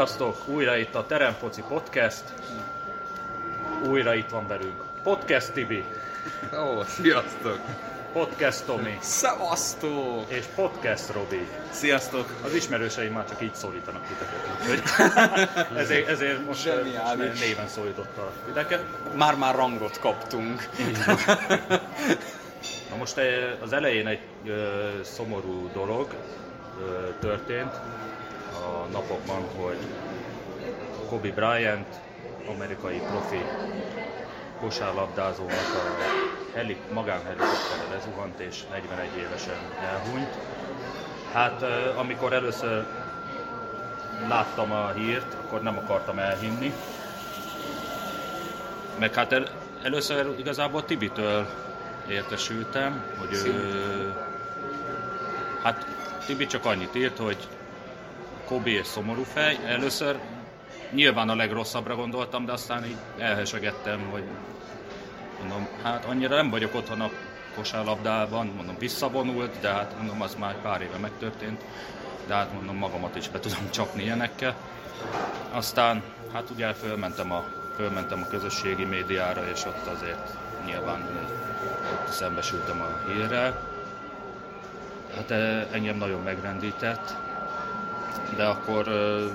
Sziasztok! Újra itt a Teremfoci Podcast. Újra itt van velünk Podcast Tibi, Ó, sziasztok! Podcast Tomi Szevasztok! és Podcast Robi. Sziasztok! Az ismerőseim már csak így szólítanak titeket, ezért, ezért most, Zseniális. most néven szólította titeket. Már-már rangot kaptunk. Na most eh, az elején egy ö, szomorú dolog ö, történt a napokban, hogy Kobe Bryant, amerikai profi kosárlabdázónak a heli, magánhelikopterre lezuhant és 41 évesen elhunyt. Hát amikor először láttam a hírt, akkor nem akartam elhinni. Meg hát el, először igazából Tibitől értesültem, hogy ő, hát Tibi csak annyit írt, hogy Kobi és szomorú fej. Először nyilván a legrosszabbra gondoltam, de aztán így elhesegettem, hogy mondom, hát annyira nem vagyok otthon a kosárlabdában, mondom, visszavonult, de hát mondom, az már pár éve megtörtént, de hát mondom, magamat is be tudom csapni ilyenekkel. Aztán, hát ugye fölmentem a, fölmentem a közösségi médiára, és ott azért nyilván ott szembesültem a hírrel. Hát engem nagyon megrendített, de akkor eh,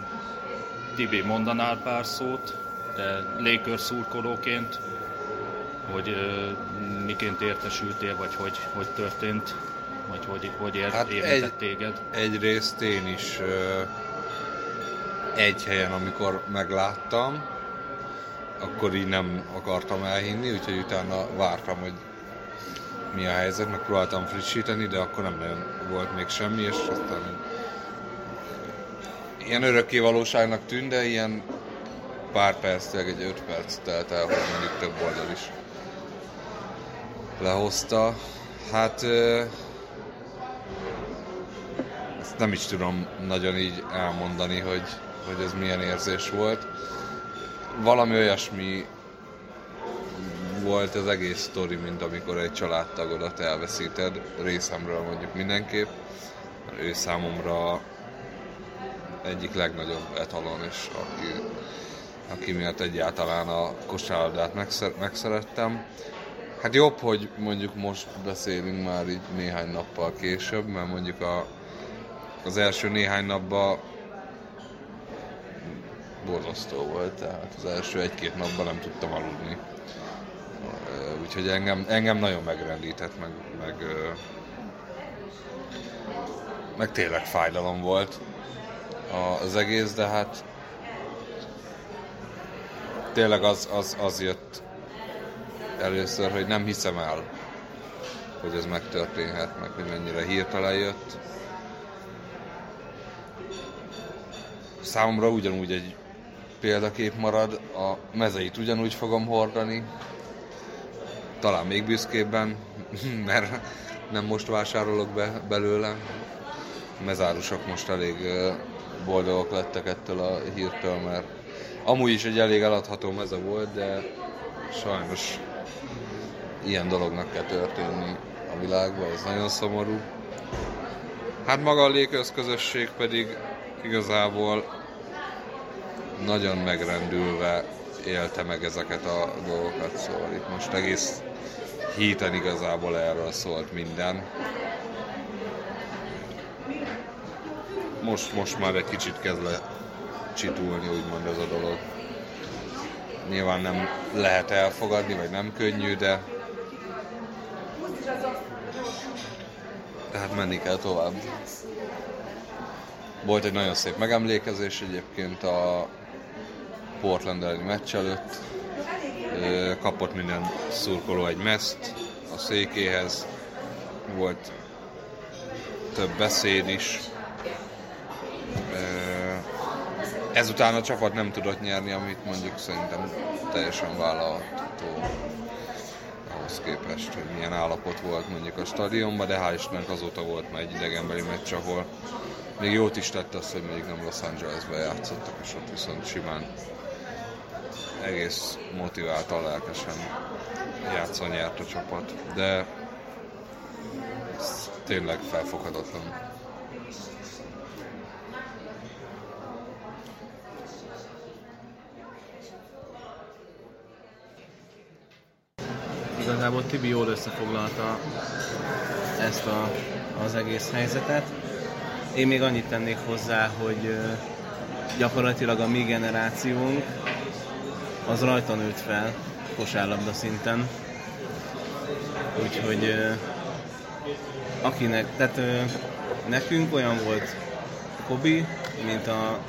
Tibi mondanál pár szót, de Lakers szurkolóként, hogy eh, miként értesültél, vagy hogy, hogy történt, vagy hogy, hogy ért, hát érintett egy- téged. Egyrészt én is ö, egy helyen, amikor megláttam, akkor így nem akartam elhinni, úgyhogy utána vártam, hogy mi a helyzet, meg próbáltam frissíteni, de akkor nem nagyon volt még semmi, és aztán ilyen örökké valóságnak tűnt, de ilyen pár perc, egy öt perc telt el, hogy mondjuk több oldal is lehozta. Hát ezt nem is tudom nagyon így elmondani, hogy, hogy ez milyen érzés volt. Valami olyasmi volt az egész sztori, mint amikor egy családtagodat elveszíted, részemről mondjuk mindenképp. Ő számomra egyik legnagyobb etalon, és aki, aki miatt egyáltalán a kosárlabdát megszer- megszerettem. Hát jobb, hogy mondjuk most beszélünk már így néhány nappal később, mert mondjuk a, az első néhány napban borzasztó volt, tehát az első egy-két napban nem tudtam aludni. Úgyhogy engem, engem nagyon megrendített, meg, meg, meg tényleg fájdalom volt az egész, de hát tényleg az, az, az jött először, hogy nem hiszem el, hogy ez megtörténhet, meg hogy mennyire hirtelen jött. Számomra ugyanúgy egy példakép marad, a mezeit ugyanúgy fogom hordani, talán még büszkébben, mert nem most vásárolok be belőle. Mezárusok most elég boldogok lettek ettől a hírtől, mert amúgy is egy elég eladható meze volt, de sajnos ilyen dolognak kell történni a világban, ez nagyon szomorú. Hát maga a Lakers közösség pedig igazából nagyon megrendülve élte meg ezeket a dolgokat, szóval itt most egész héten igazából erről szólt minden. Most, most már egy kicsit kezd le csitulni, úgymond ez a dolog. Nyilván nem lehet elfogadni, vagy nem könnyű, de tehát menni kell tovább. Volt egy nagyon szép megemlékezés egyébként a Portland elleni meccs előtt. Kapott minden szurkoló egy meszt a székéhez. Volt több beszéd is. Ezután a csapat nem tudott nyerni, amit mondjuk szerintem teljesen vállalható ahhoz képest, hogy milyen állapot volt mondjuk a stadionban, de hál' Istennek azóta volt már egy idegenbeli meccs, ahol még jót is tett az, hogy mondjuk nem Los Angelesben játszottak, és ott viszont simán egész motiváltan, lelkesen játszani nyert a csapat, de ez tényleg felfoghatatlan. Igazából Tibi jól összefoglalta ezt a, az egész helyzetet. Én még annyit tennék hozzá, hogy gyakorlatilag a mi generációnk az rajta nőtt fel kosárlabda szinten. Úgyhogy akinek, tehát nekünk olyan volt Kobi, mint a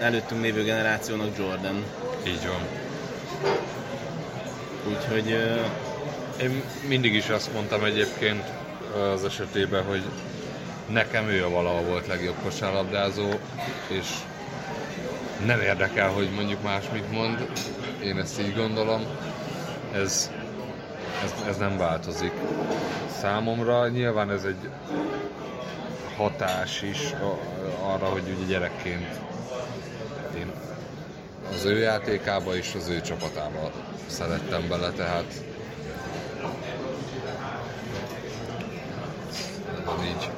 előttünk lévő generációnak Jordan. Így van. Úgyhogy... Én mindig is azt mondtam egyébként az esetében, hogy nekem ő a valaha volt legjobb kosárlabdázó, és nem érdekel, hogy mondjuk más mit mond, én ezt így gondolom, ez, ez, ez nem változik. Számomra nyilván ez egy hatás is arra, hogy ugye gyerekként én az ő játékába és az ő csapatába szerettem bele, tehát ez így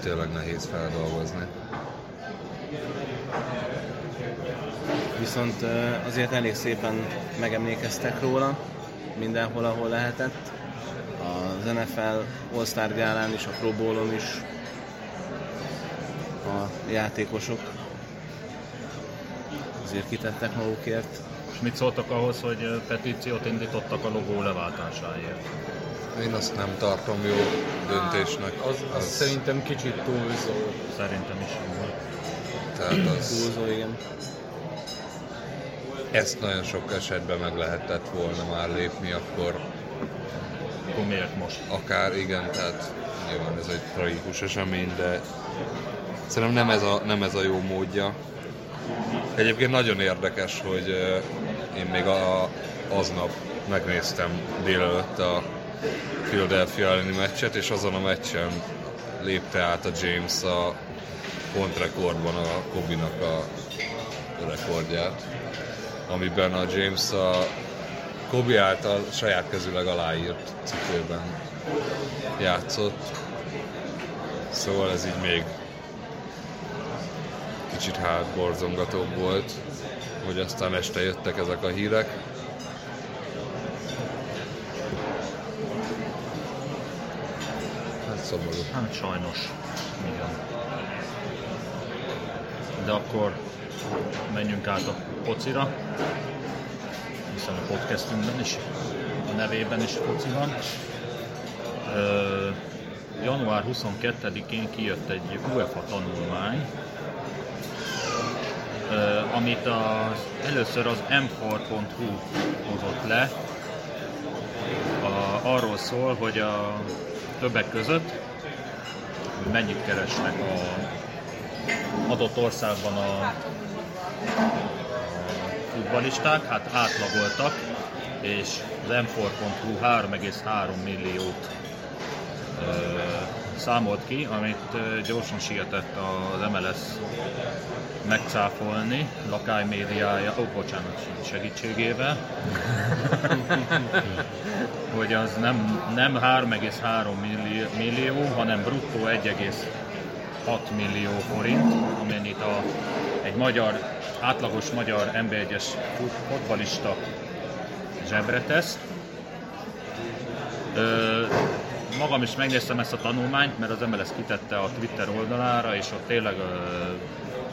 tényleg nehéz feldolgozni. Viszont azért elég szépen megemlékeztek róla, mindenhol, ahol lehetett. Az NFL All-Star Gálán is, a Pro Bowl-on is a játékosok azért kitettek magukért. Mit szóltak ahhoz, hogy petíciót indítottak a logó leváltásáért? Én azt nem tartom jó döntésnek. Az, az, az... szerintem kicsit túlzó. Szerintem is jó. Tehát az... Túlzó, igen. Ezt nagyon sok esetben meg lehetett volna már lépni, akkor... Akkor miért most? Akár, igen, tehát nyilván ez egy tragikus esemény, de szerintem nem ez a, nem ez a jó módja. Egyébként nagyon érdekes, hogy én még a, aznap megnéztem délelőtt a Philadelphia elleni meccset, és azon a meccsen lépte át a James a pontrekordban a Kobinak a rekordját, amiben a James a Kobi által saját kezüleg aláírt cipőben játszott. Szóval ez így még kicsit hát borzongatóbb volt, hogy aztán este jöttek ezek a hírek. Hát szomorú. Hát sajnos, igen. De akkor menjünk át a pocira, hiszen a podcastünkben is, a nevében is foci van. Ö, január 22-én kijött egy UEFA tanulmány, amit az, először az m4.hu hozott le. A, arról szól, hogy a többek között mennyit keresnek a adott országban a, a futballisták, hát átlagoltak, és az m4.hu 3,3 milliót számolt ki, amit gyorsan sietett az MLS megcáfolni lakály médiája, ó, oh, bocsánat, segítségével, hogy az nem, nem 3,3 millió, millió, hanem bruttó 1,6 millió forint, amennyit a, egy magyar, átlagos magyar NB1-es fotbalista zsebre tesz. Ö, magam is megnéztem ezt a tanulmányt, mert az MLS kitette a Twitter oldalára, és ott tényleg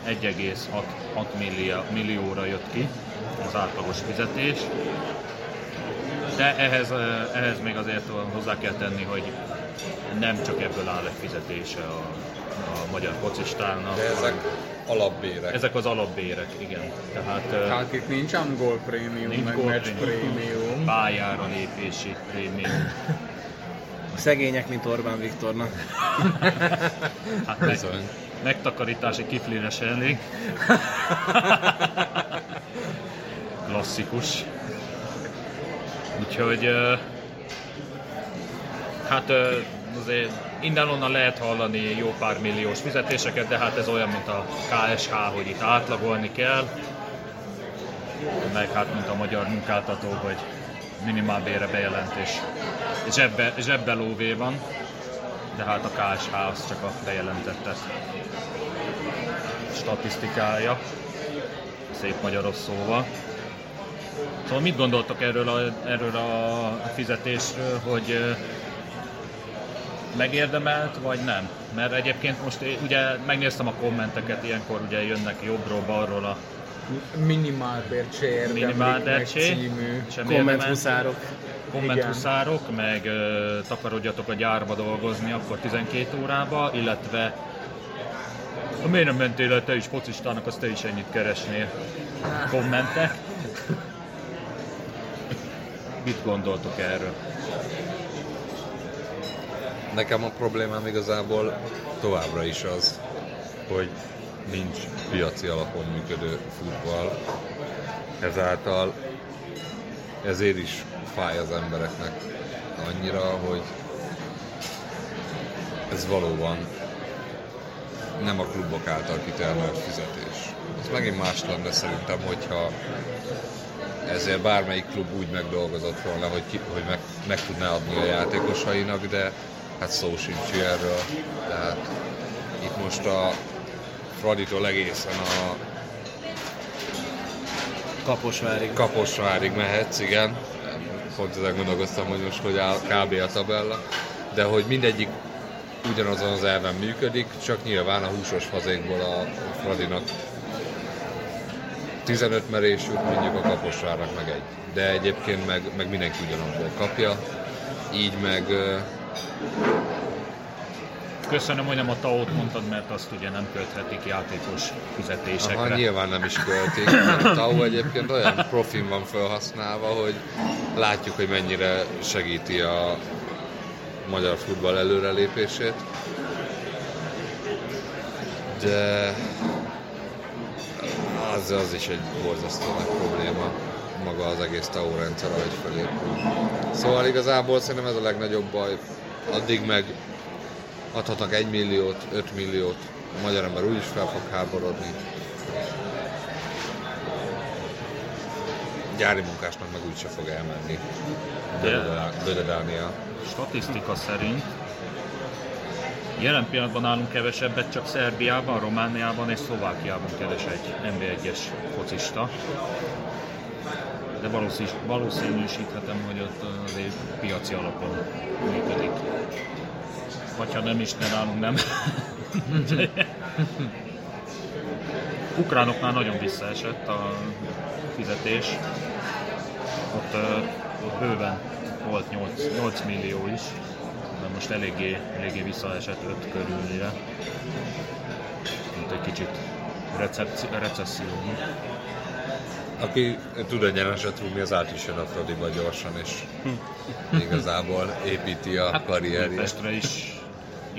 1,6 millió, millióra jött ki az átlagos fizetés. De ehhez, ehhez még azért hozzá kell tenni, hogy nem csak ebből áll egy fizetése a, a magyar focistának. De ezek alapbérek. Ezek az alapbérek, igen. Tehát, hát itt nincs angol prémium, nincs meg match prémium. Pályára lépési prémium. Szegények, mint Orbán Viktornak. hát meg, megtakarítási kiflére elég. Klasszikus. Úgyhogy hát azért innen-onnan lehet hallani jó pár milliós fizetéseket, de hát ez olyan, mint a KSH, hogy itt átlagolni kell, meg hát mint a magyar munkáltató, hogy minimálbére bejelentés zsebbe, zsebbe lóvé van, de hát a KSH az csak a bejelentettet statisztikája, szép magyaros szóval. Szóval mit gondoltok erről a, erről a fizetésről, hogy megérdemelt, vagy nem? Mert egyébként most ugye megnéztem a kommenteket, ilyenkor ugye jönnek jobbról, balról a Minimálbért se érdemlik meg minimálbércsé, című. Komment huszárok. kommenthuszárok, meg ö, takarodjatok a gyárba dolgozni, akkor 12 órába, illetve ha miért nem mentél el te is focistának, azt te is ennyit keresnél. Kommentek. Mit gondoltok erről? Nekem a problémám igazából továbbra is az, hogy nincs piaci alapon működő futball. Ezáltal ezért is fáj az embereknek annyira, hogy ez valóban nem a klubok által kitermelt fizetés. Ez megint más lenne szerintem, hogyha ezért bármelyik klub úgy megdolgozott volna, hogy, ki, hogy meg, meg tudná adni a játékosainak, de hát szó sincs ilyenről. Tehát itt most a Fraditól egészen a Kaposvárig. Kaposvárig mehetsz, igen. Pont ezen gondolkoztam, hogy most hogy áll kb. a tabella. De hogy mindegyik ugyanazon az elven működik, csak nyilván a húsos fazékból a Fradinak 15 merés jut, mondjuk a Kaposvárnak meg egy. De egyébként meg, meg mindenki ugyanabból kapja. Így meg Köszönöm, hogy nem a TAO-t mondtad, mert azt ugye nem költhetik játékos fizetésekre. Aha, nyilván nem is költik. A TAO egyébként olyan profin van felhasználva, hogy látjuk, hogy mennyire segíti a magyar futball előrelépését. De az, az is egy borzasztó nagy probléma maga az egész TAO rendszer, ahogy felépül. Szóval igazából szerintem ez a legnagyobb baj. Addig meg adhatnak 1 milliót, 5 milliót, a magyar ember úgyis fel fog háborodni. Gyári munkásnak meg úgyse fog elmenni De- Bödedánia. Statisztika szerint jelen pillanatban nálunk kevesebbet csak Szerbiában, Romániában és Szlovákiában keres egy NB1-es focista. De valószínűs, valószínűsíthetem, hogy ott azért piaci alapon működik. Vagy ha nem is, de nálunk nem. Ukránoknál nagyon visszaesett a fizetés. Ott, ott bőven volt 8, 8 millió is, de most eléggé, eléggé visszaesett 5 körülire. Mint egy kicsit recesszió. Aki tud egyeneset rúgni, az át is jön a Fradiba gyorsan, és igazából építi a Hát karrierjét. Budapestre is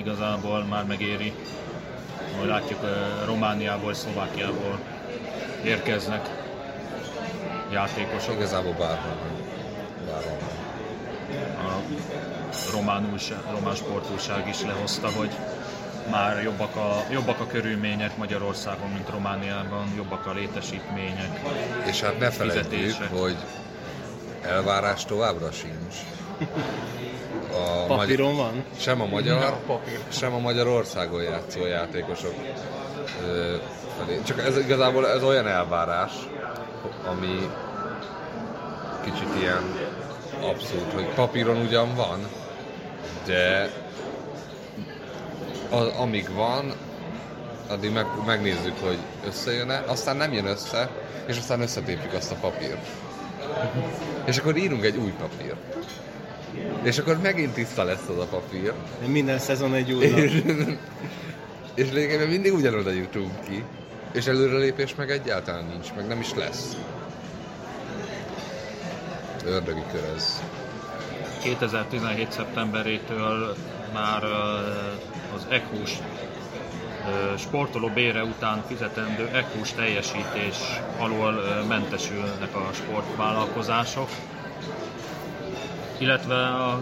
igazából már megéri. Ahogy látjuk, Romániából, Szlovákiából érkeznek játékosok. Igazából bárhol. Bárhol. a román, újság, román sportújság is lehozta, hogy már jobbak a, jobbak a körülmények Magyarországon, mint Romániában, jobbak a létesítmények. És hát ne felejtjük, hogy elvárás továbbra sincs. A Papíron van? sem a magyar, Ja, papír. sem a Magyarországon játszó játékosok felé. Csak ez igazából ez olyan elvárás, ami kicsit ilyen abszurd, hogy papíron ugyan van, de az, amíg van, addig meg, megnézzük, hogy összejön-e, aztán nem jön össze, és aztán összetépjük azt a papírt. És akkor írunk egy új papírt. És akkor megint tiszta lesz az a papír. Minden szezon egy új. És, és lényegében mindig ugyanoda jutunk ki. És előrelépés meg egyáltalán nincs, meg nem is lesz. Ördögi kör ez. 2017. szeptemberétől már ö, az ECHUS ö, sportoló bére után fizetendő ECHUS teljesítés alól ö, mentesülnek a sportvállalkozások, illetve a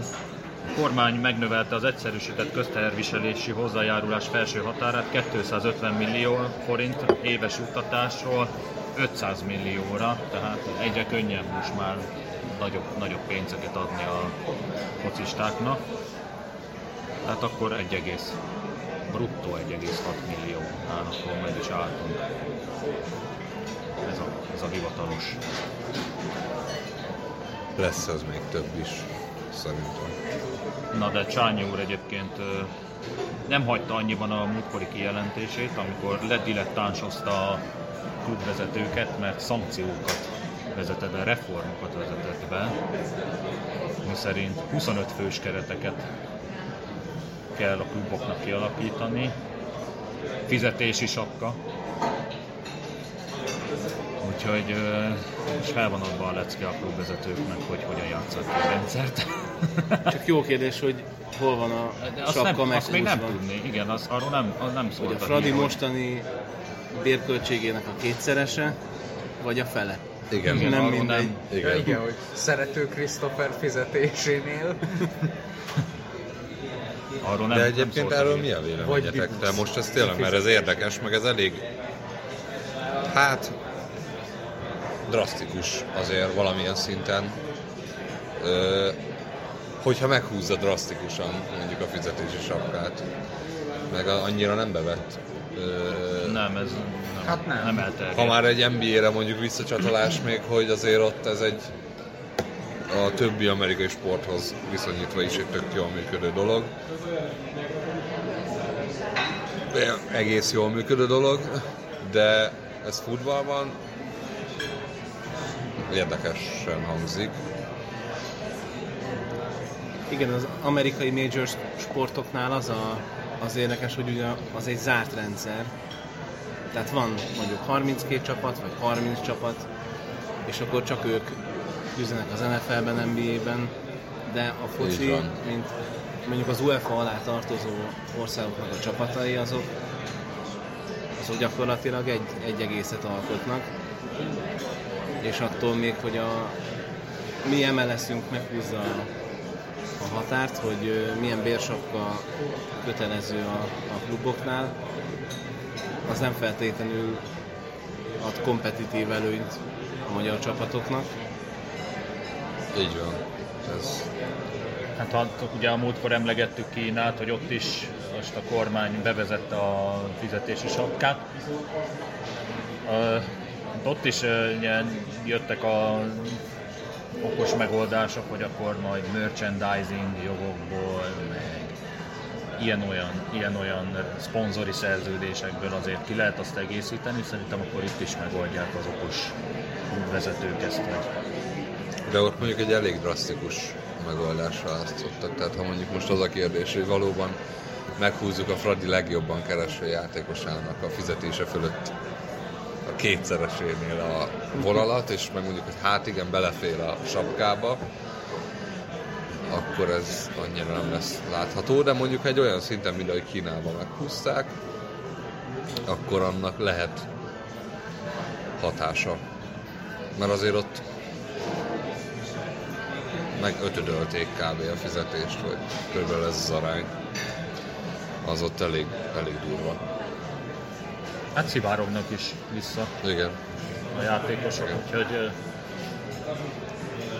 kormány megnövelte az egyszerűsített közteherviselési hozzájárulás felső határát 250 millió forint éves juttatásról 500 millióra, tehát egyre könnyebb most már nagyobb, nagyobb pénzeket adni a focistáknak. Tehát akkor 1, egész- bruttó 1,6 millió akkor meg is álltunk. ez a, ez a hivatalos. Lesz az még több is, szerintem. Na de Csányi úr egyébként nem hagyta annyiban a múltkori kijelentését, amikor ledilettánsozta a klubvezetőket, mert szankciókat vezetett be, reformokat vezetett be, mi szerint 25 fős kereteket kell a kluboknak kialakítani, fizetési sapka, úgyhogy és fel van adva a lecke a klubvezetőknek, hogy hogyan játszák ki a rendszert. Csak jó kérdés, hogy hol van a De azt, sapka nem, azt még nem tudni, igen, az, arról nem, az nem szólt Hogy a Fradi hír, hogy- mostani bérköltségének a kétszerese, vagy a fele. Igen. Igen, nem mindegy. nem. Igen. Igen, hogy szerető Christopher fizetésénél. Arról nem, De nem egyébként a erről mi a véleményetek? De most ez tényleg, mert ez érdekes, meg ez elég, hát, drasztikus azért valamilyen szinten. Ö, hogyha meghúzza drasztikusan mondjuk a fizetési sapkát, meg a, annyira nem bevett. Ö, Nem, ez nem, Hát nem. nem elterjedt. ha már egy NBA-re mondjuk visszacsatolás még, hogy azért ott ez egy a többi amerikai sporthoz viszonyítva is egy tök jól működő dolog. De egész jól működő dolog, de ez futballban érdekesen hangzik. Igen, az amerikai major sportoknál az a, az érdekes, hogy ugye az egy zárt rendszer. Tehát van mondjuk 32 csapat, vagy 30 csapat, és akkor csak ők küzdenek az NFL-ben, NBA-ben, de a foci, mint mondjuk az UEFA alá tartozó országoknak a csapatai, azok, azok gyakorlatilag egy, egy egészet alkotnak, és attól még, hogy a mi MLS-ünk meghúzza a határt, hogy milyen bérsapka kötelező a, a kluboknál, az nem feltétlenül ad kompetitív előnyt a magyar csapatoknak. Így van. Ez, Hát ha ugye a múltkor emlegettük Kínát, hogy ott is most a kormány bevezette a fizetési sapkát. Ott is ugye, jöttek a okos megoldások, hogy akkor majd merchandising jogokból, meg ilyen-olyan, ilyen-olyan szponzori szerződésekből azért ki lehet azt egészíteni, szerintem akkor itt is megoldják az okos vezetők ezt, de ott mondjuk egy elég drasztikus megoldásra választottak. Tehát ha mondjuk most az a kérdés, hogy valóban meghúzzuk a Fradi legjobban kereső játékosának a fizetése fölött kétszeresénél a vonalat, és meg mondjuk, hogy hát igen, belefér a sapkába, akkor ez annyira nem lesz látható, de mondjuk egy olyan szinten, mint ahogy Kínában meghúzták, akkor annak lehet hatása. Mert azért ott meg ötödölték kb. a fizetést, vagy körülbelül ez az arány. Az ott elég, elég durva. Hát szivárognak is vissza Igen. a játékosok, úgyhogy ö,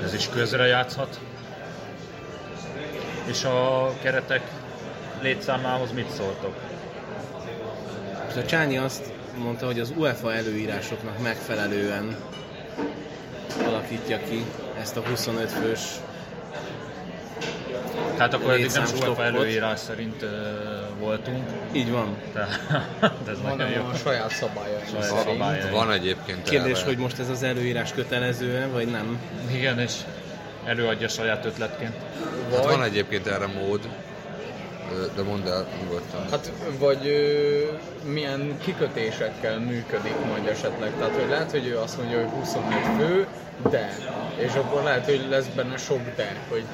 ez is közre játszhat. És a keretek létszámához mit szóltok? A Csányi azt mondta, hogy az UEFA előírásoknak megfelelően alakítja ki ezt a 25 fős Tehát akkor eddig nem. UEFA előírás szerint voltunk, Így van. tehát ez nagyon Hanem jó. a saját szabályaink Saját szerint. szabályai. Van egyébként Kérdés, erre. hogy most ez az előírás kötelező vagy nem. Igen, és előadja saját ötletként. Hát Vagy- van egyébként erre mód, de mondd el nyugodtan. Hát, vagy ö, milyen kikötésekkel működik majd esetleg. Tehát, hogy lehet, hogy ő azt mondja, hogy 25 fő, de. És akkor lehet, hogy lesz benne sok de. Hogy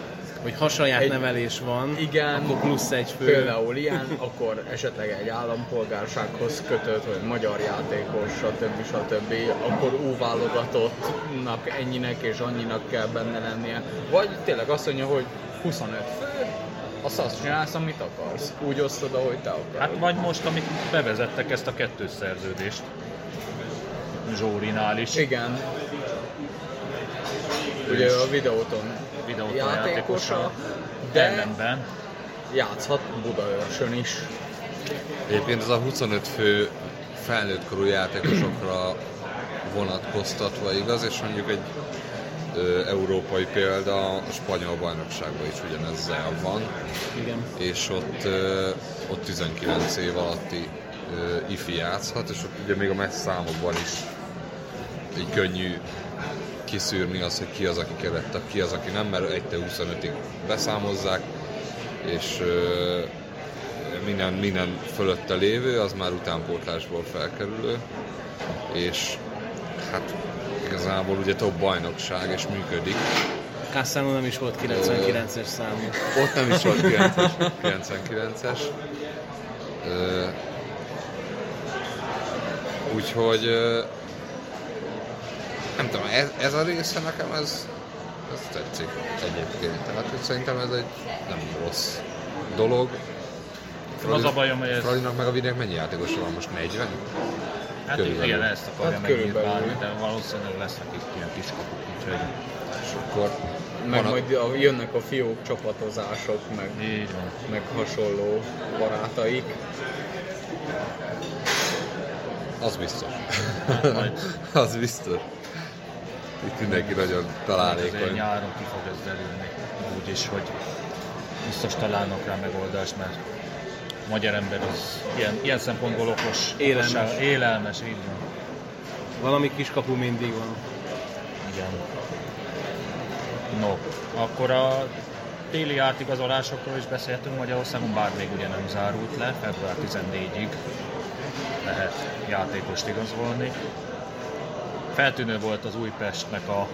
Hogy ha saját Egy- nevelés van, igen, akkor plusz egy fő. például ilyen, akkor esetleg egy állampolgársághoz kötött, vagy magyar játékos, stb. stb. Akkor U válogatottnak ennyinek és annyinak kell benne lennie. Vagy tényleg azt mondja, hogy 25 fő, azt azt csinálsz, amit akarsz. Úgy osztod, ahogy te akarod. Hát vagy most, amit bevezettek ezt a kettős szerződést. Zsórinál is. Igen. Ugye a videóton Videóton játékosa, játékosa. de Ellenben. játszhat Budaörsön is. Egyébként ez a 25 fő felnőtt korú játékosokra vonatkoztatva igaz, és mondjuk egy ö, európai példa a spanyol bajnokságban is ugyanezzel van, Igen. és ott, ö, ott 19 év alatti ö, ifi játszhat, és ott ugye még a meccs számokban is így könnyű kiszűrni az, hogy ki az, aki kerette, ki az, aki nem, mert 1-25-ig beszámozzák, és minden, minden fölötte lévő, az már utánpótlásból felkerülő, és hát igazából ugye top bajnokság, és működik. Cassano nem is volt 99-es számú. Ott nem is volt 90-es. 99-es. Ö, úgyhogy nem tudom, ez, ez a része nekem ez, ez tetszik egyébként. Tehát hogy szerintem ez egy nem rossz dolog. Az a bajom, hogy ez... Fradinak meg a vidék mennyi játékosa van most? 40? Hát körülbelül. igen, ezt akarja Hát körülbelül. de valószínűleg lesznek itt ilyen kis kapuk, úgyhogy És akkor Meg van a- majd a, jönnek a fiók csapatozások, meg, meg hasonló barátaik. Az biztos. Majd az biztos. Itt mindenki nagyon találékony. nyáron ki fog ez derülni. Úgyis, hogy biztos találnak rá megoldást, mert a magyar ember az ilyen, ilyen szempontból okos. Élelmes. okosság- Élelmes, így van. Valami kiskapu mindig van. Igen. No, akkor a téli átigazolásokról is beszéltünk Magyarországon, bár még ugye nem zárult le, február 14-ig lehet játékost igazolni. Feltűnő volt az Újpestnek a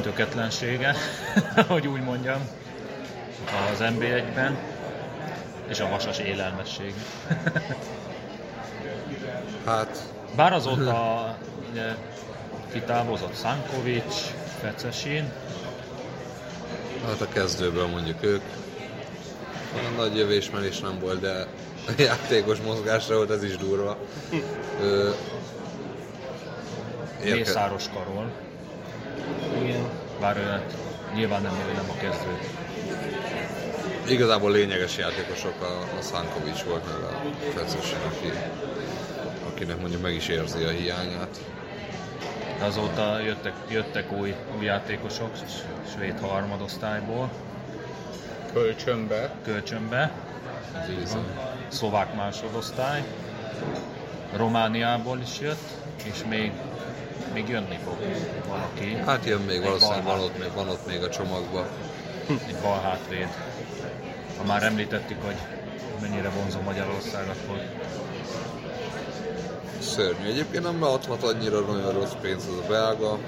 töketlensége, hogy úgy mondjam, az NB1-ben, és a vasas élelmesség. Hát Bár azóta ugye, kitávozott Sankovics, Fecesin, Hát a kezdőből mondjuk ők. Olyan nagy jövésmenés nem volt, de a játékos mozgásra volt, ez is durva. Ö, érke- Mészáros Karol, Igen. bár ő hát nyilván nem, ő nem a kezdő. Igazából lényeges játékosok a, a Szánkovics volt, meg a Fecesen, aki, akinek mondjuk meg is érzi a hiányát. Azóta jöttek, jöttek új, új játékosok, svéd harmadosztályból, Kölcsönbe. kölcsönbe, Ez szlovák másodosztály, Romániából is jött, és még, még jönni fog valaki. Hát jön még, Egy valószínűleg van ott, még, van ott még a csomagban. egy bal hátvéd. Ha már említettük, hogy mennyire vonzó Magyarország, akkor Szörnyű. Egyébként nem beadhat annyira nagyon rossz pénz az a belga.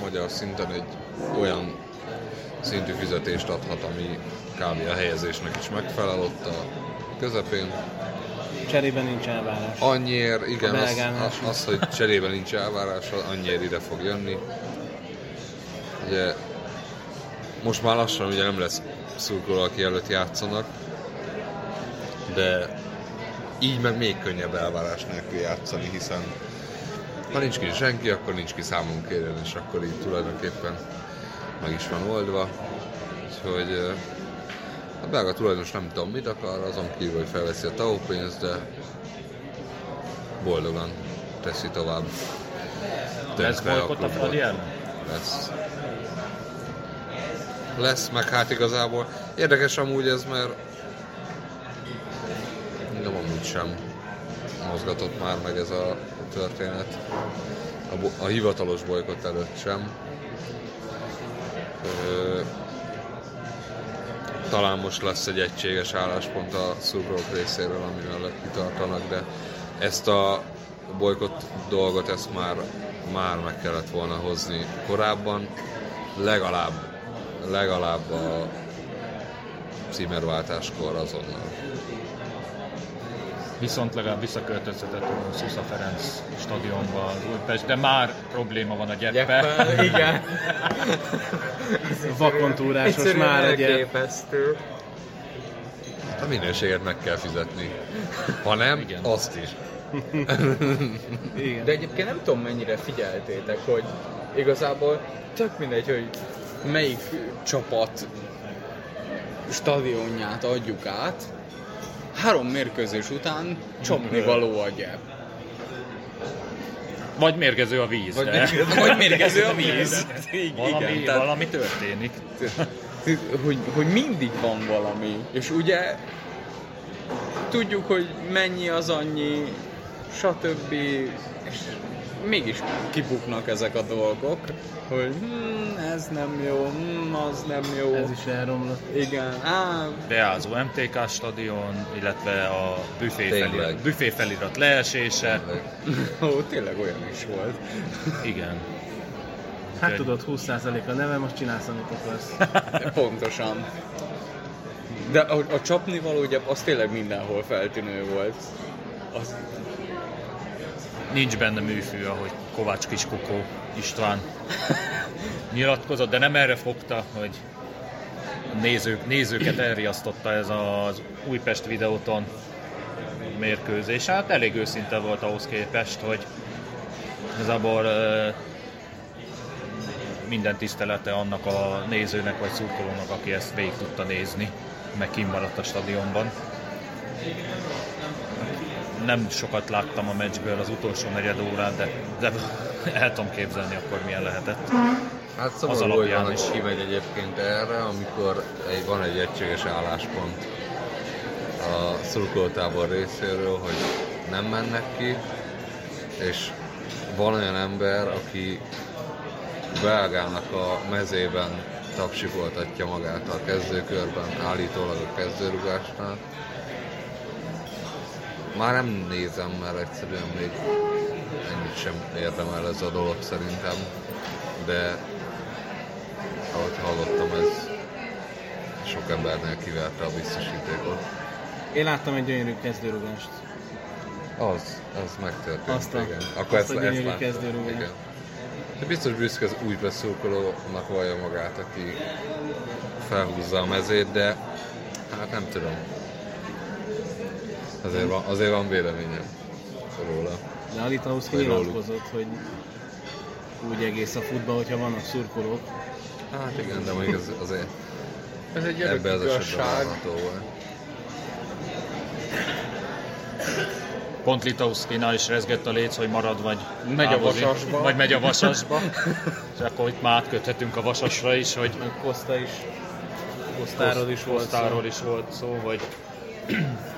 Magyar szinten egy olyan szintű fizetést adhat, ami kb. a helyezésnek is megfelel ott a közepén. Cserében nincs elvárás. Annyiért, igen, az, az, az, hogy cserében nincs elvárás, annyiért ide fog jönni. Ugye most már lassan ugye nem lesz szurkoló, aki előtt játszanak, de így meg még könnyebb elvárás nélkül játszani, hiszen ha nincs ki senki, akkor nincs ki számunk kérjen, és akkor így tulajdonképpen meg is van oldva. Úgyhogy a belga tulajdonos nem tudom mit akar, azon kívül, hogy felveszi a TAO pénzt, de boldogan teszi tovább. lesz bolykott a klubot. Fradi ellen? Lesz. Lesz, meg hát igazából érdekes amúgy ez, mert nem amúgy sem mozgatott már meg ez a történet. A, bo- a hivatalos bolykott előtt sem. Ö, talán most lesz egy egységes álláspont a szurkolók részéről, ami mellett kitartanak, de ezt a bolykott dolgot ezt már, már meg kellett volna hozni korábban, legalább, legalább a címerváltáskor azonnal. Viszont legalább visszaköltözhetett a Szusza Ferenc stadionba az Újpest, de már probléma van a gyeppel. Gyeppel, igen. Vakontúrásos már egy elképesztő. A minőséget meg kell fizetni. Ha nem, Igen. azt is. Igen. De egyébként nem tudom mennyire figyeltétek, hogy igazából tök mindegy, hogy melyik csapat stadionját adjuk át, három mérkőzés után csapni való a gyep. Vagy mérgező a víz, Vagy de mérgező, vagy mérgező a víz. Igen, valami, tehát- valami történik. hogy, hogy mindig van valami, és ugye tudjuk, hogy mennyi az annyi, stb. Mégis kibuknak ezek a dolgok, hogy hm, ez nem jó, hm, az nem jó. Ez is elromlott. Igen, á, Beázó MTK stadion, illetve a büfé, felirat, büfé felirat leesése. ó, tényleg olyan is volt. Igen. Hát Úgyhogy- tudod, 20% a neve, most csinálsz, amit akarsz. Pontosan. De a, a csapnivaló ugye az tényleg mindenhol feltűnő volt. Az, Nincs benne műfű, ahogy Kovács Kiskukó István nyilatkozott, de nem erre fogta, hogy nézők, nézőket elriasztotta ez az Újpest videóton mérkőzés. Hát elég őszinte volt ahhoz képest, hogy igazából ö, minden tisztelete annak a nézőnek vagy szurkolónak, aki ezt végig tudta nézni, meg kimaradt a stadionban nem sokat láttam a meccsből az utolsó negyed órát, de, de el tudom képzelni akkor milyen lehetett. Hát Az szomorú, hogy alapján van, is. kimegy egyébként erre, amikor egy, van egy egységes álláspont a szurkolótábor részéről, hogy nem mennek ki, és van olyan ember, aki Belgának a mezében tapsikoltatja magát a kezdőkörben, állítólag a kezdőrugásnál. Már nem nézem, mert egyszerűen még ennyit sem érdemel ez a dolog szerintem, de ahogy hallottam, ez sok embernél kiverte a biztosítékot. Én láttam egy gyönyörű kezdőrugást. Az, az megtörtént, Azt a- igen. azt a gyönyörű láttam, kezdőrúgást. igen. De biztos büszke az új beszurkolónak vallja magát, aki felhúzza a mezét, de hát nem tudom. Azért van, azért van véleményem róla. De Alitauszki Vagy róluk. nyilatkozott, hogy úgy egész a futball, hogyha vannak szurkolók. Hát igen, de mondjuk az, azért ez egy ebben az esetben igazság. Pont Litauszkinál is rezgett a léc, hogy marad, vagy Megy a távozik, Vasasba. Vagy megy a vasasba. És akkor itt már átköthetünk a vasasra is, hogy Koszta is. Kosztáról is volt Kosztáról szó. is volt szó, hogy a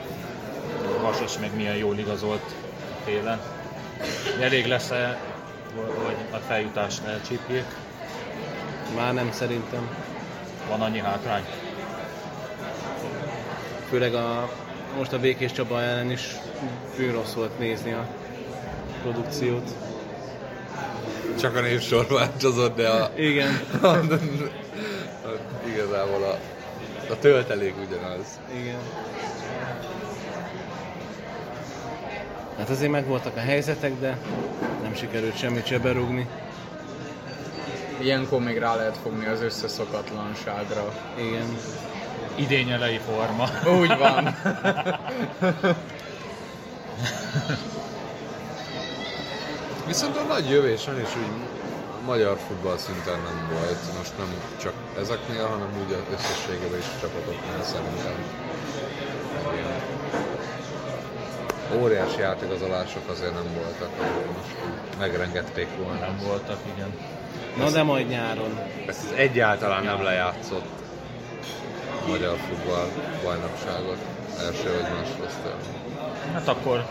vasas meg milyen jól igazolt télen. Elég lesz-e, hogy a feljutást elcsípjék? Már nem szerintem. Van annyi hátrány? Főleg a, most a Békés Csaba ellen is rossz volt nézni a produkciót. Csak a névsor változott, de a, Igen, a, a, igazából a, a töltelék ugyanaz. igen. Hát azért megvoltak a helyzetek, de nem sikerült semmit se berúgni. Ilyenkor még rá lehet fogni az összeszokatlanságra. Igen. Idény elejé forma. Úgy van. Viszont a nagy jövés van, és úgy magyar futball szinten nem volt. Most nem csak ezeknél, hanem úgy az összességében is a csapatoknál szerintem. Ilyen Óriási játékazolások azért nem voltak, most megrengették volna. Nem voltak, igen. Na de majd nyáron. Ezt az egyáltalán nem lejátszott magyar futball bajnokságot első vagy másodosztályon. Hát akkor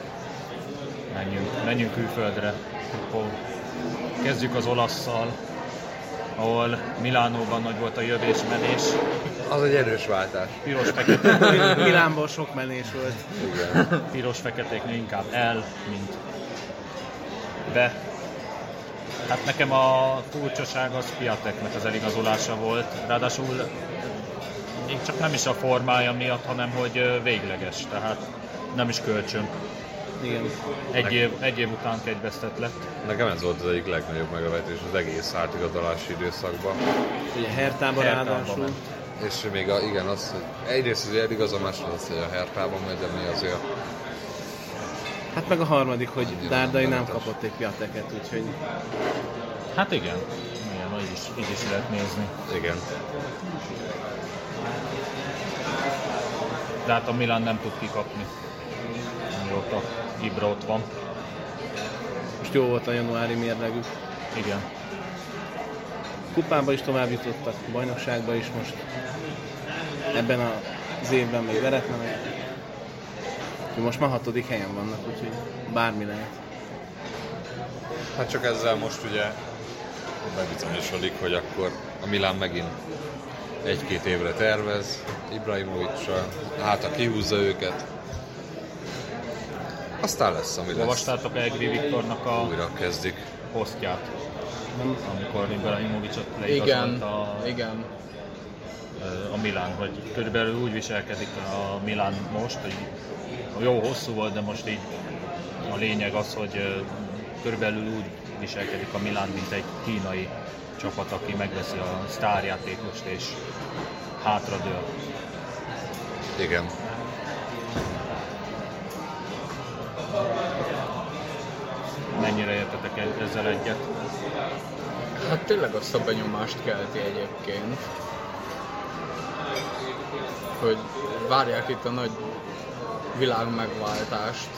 menjünk, menjünk külföldre. Akkor kezdjük az olasszal, ahol Milánóban nagy volt a jövés-menés. Az egy erős váltás. Piros-fekete, Milánból sok menés volt. Igen. piros-feketéknél inkább el, mint be. Hát nekem a furcsaság az Piateknek az eligazolása volt. Ráadásul még csak nem is a formája miatt, hanem hogy végleges, tehát nem is kölcsön. Igen. Egy év, egy év után kegyvesztett lett. Nekem ez volt az egyik legnagyobb megavetés az egész átigazolási időszakban. Ugye Hertában Hertában ráadásul. ment. És még a, igen, az, hogy egyrészt az eligazol, másrészt az, hogy a Hertában megy, ami azért Hát meg a harmadik, hogy Annyira Dárdai nem nem kapott egy piateket, úgyhogy Hát igen, igen, így is, így is lehet nézni. igen. De hát a Milan nem tud kikapni. Mióta Ibra ott van. Most jó volt a januári mérlegük. Igen. Kupába is tovább jutottak, bajnokságba is most. Ebben az évben még veretlenek. Most már hatodik helyen vannak, úgyhogy bármi lehet. Hát csak ezzel most ugye bebizonyosodik, hogy akkor a Milán megint egy-két évre tervez, Ibrahimovicsra, hát a kihúzza őket. Aztán lesz, ami lesz. Olvastátok Egri Viktornak a Újra kezdik. posztját, amikor Ibrahimovicsot Igen, leigazolta a, igen. a Milán, hogy körülbelül úgy viselkedik a Milán most, hogy jó hosszú volt, de most így a lényeg az, hogy körülbelül úgy viselkedik a Milán, mint egy kínai csapat, aki megveszi a sztárjátékost és hátradől. Igen. Mennyire értetek e- ezzel egyet? Hát tényleg azt a benyomást kelti egyébként, hogy várják itt a nagy világ megváltást.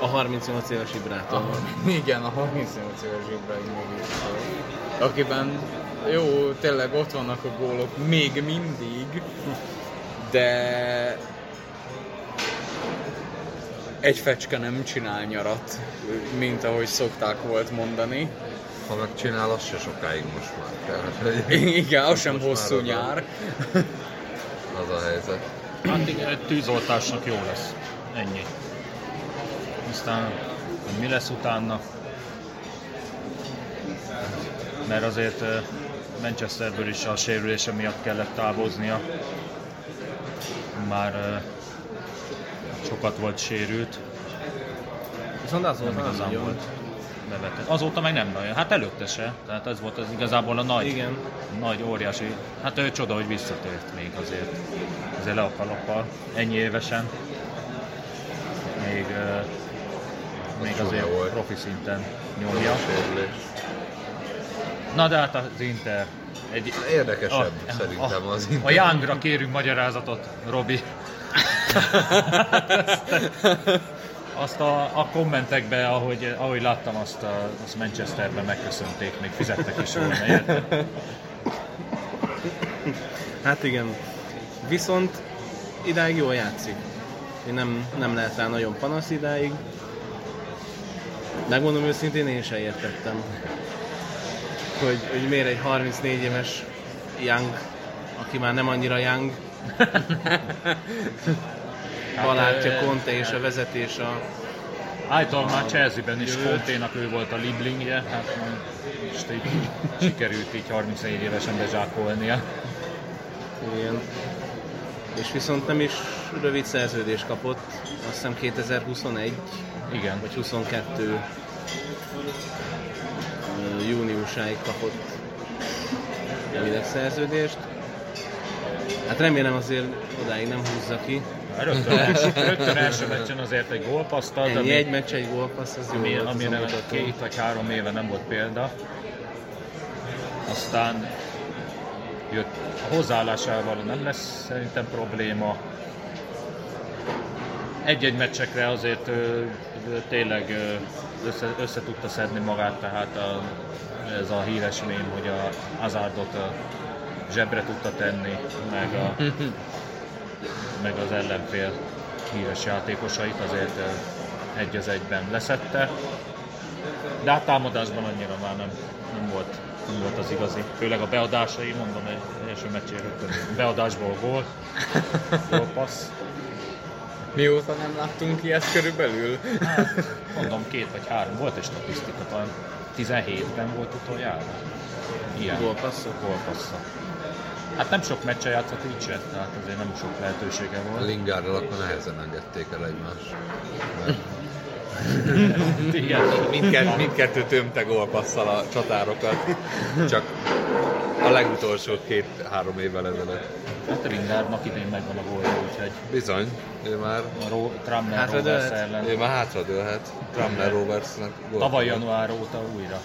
A 38 éves Ibrától. A, igen, a 38 éves Ibrahimovic, akiben jó, tényleg ott vannak a gólok még mindig, de egy fecske nem csinál nyarat, mint ahogy szokták volt mondani. Ha megcsinál, az se sokáig most már. Tehát, Igen, az sem hosszú nyár. az a helyzet. Hát igen, egy tűzoltásnak jó lesz. Ennyi. Aztán, hogy mi lesz utána? Mert azért Manchesterből is a sérülése miatt kellett távoznia. Már sokat volt sérült, Viszont az volt nem igazán volt bevetett. Azóta meg nem nagyon. Hát előtte se. Tehát ez volt az igazából a nagy, Igen. nagy óriási. Hát ő csoda, hogy visszatért még azért. Azért le a kalappal. Ennyi évesen. Még, ö, még azért volt. profi szinten nyomja. Na de hát az Inter. Egy, Érdekesebb szerintem az A Youngra kérünk magyarázatot, Robi. Azt a, a kommentekben, ahogy, ahogy láttam, azt, a, azt Manchesterben megköszönték, még fizettek is volna, érted? Hát igen. Viszont idáig jól játszik. Én nem, nem lehet rá nagyon panasz idáig. Megmondom őszintén, én sem értettem, hogy, hogy miért egy 34 éves Young, aki már nem annyira Young, Balátja, eh, Conte és a vezetés a... Által már Chelsea-ben is Conténak ő volt a Liblingje, hát most így sikerült így 34 évesen bezsákolnia. Igen. És viszont nem is rövid szerződést kapott, azt hiszem 2021 Igen. vagy 22 ö, júniusáig kapott rövidebb szerződést. Hát remélem azért odáig nem húzza ki. Rögtön, első, rögtön első meccsen azért egy gólpaszt ad, Ennyi ami- egy meccs, egy gólpassz, az jó ami, volt az a amire két vagy három éve nem volt példa. Aztán jött a hozzáállásával nem lesz szerintem probléma. Egy-egy meccsekre azért ö, ö, tényleg ö, össze, össze tudta szedni magát, tehát a, ez a híres mém, hogy a Hazardot zsebre tudta tenni, meg, a, meg az ellenfél híres játékosait azért egy az egyben leszette. De hát támadásban annyira már nem, nem, volt, nem volt az igazi. Főleg a beadásai, mondom, egy első meccsén rögtön beadásból gól, gól passz. Mióta nem láttunk ilyet körülbelül? Mondom, két vagy három, volt egy statisztika, talán 17-ben volt utoljára. Ilyen Gólpasszok? gólpassza. Hát nem sok meccse játszott így se, tehát azért nem sok lehetősége volt. Lingárral akkor nehezen engedték el egymást. Mert Igen. mindkett, mindkettő tömte gólpasszal a csatárokat. Csak a legutolsó két-három évvel ezelőtt. Hát Ringárnak idén megvan a gólja, úgyhogy Bizony, ő már, a Ro- Hát, Rovers ellen. ő már hátradőlhet. Tramner Roversnek Tavaly január óta újra.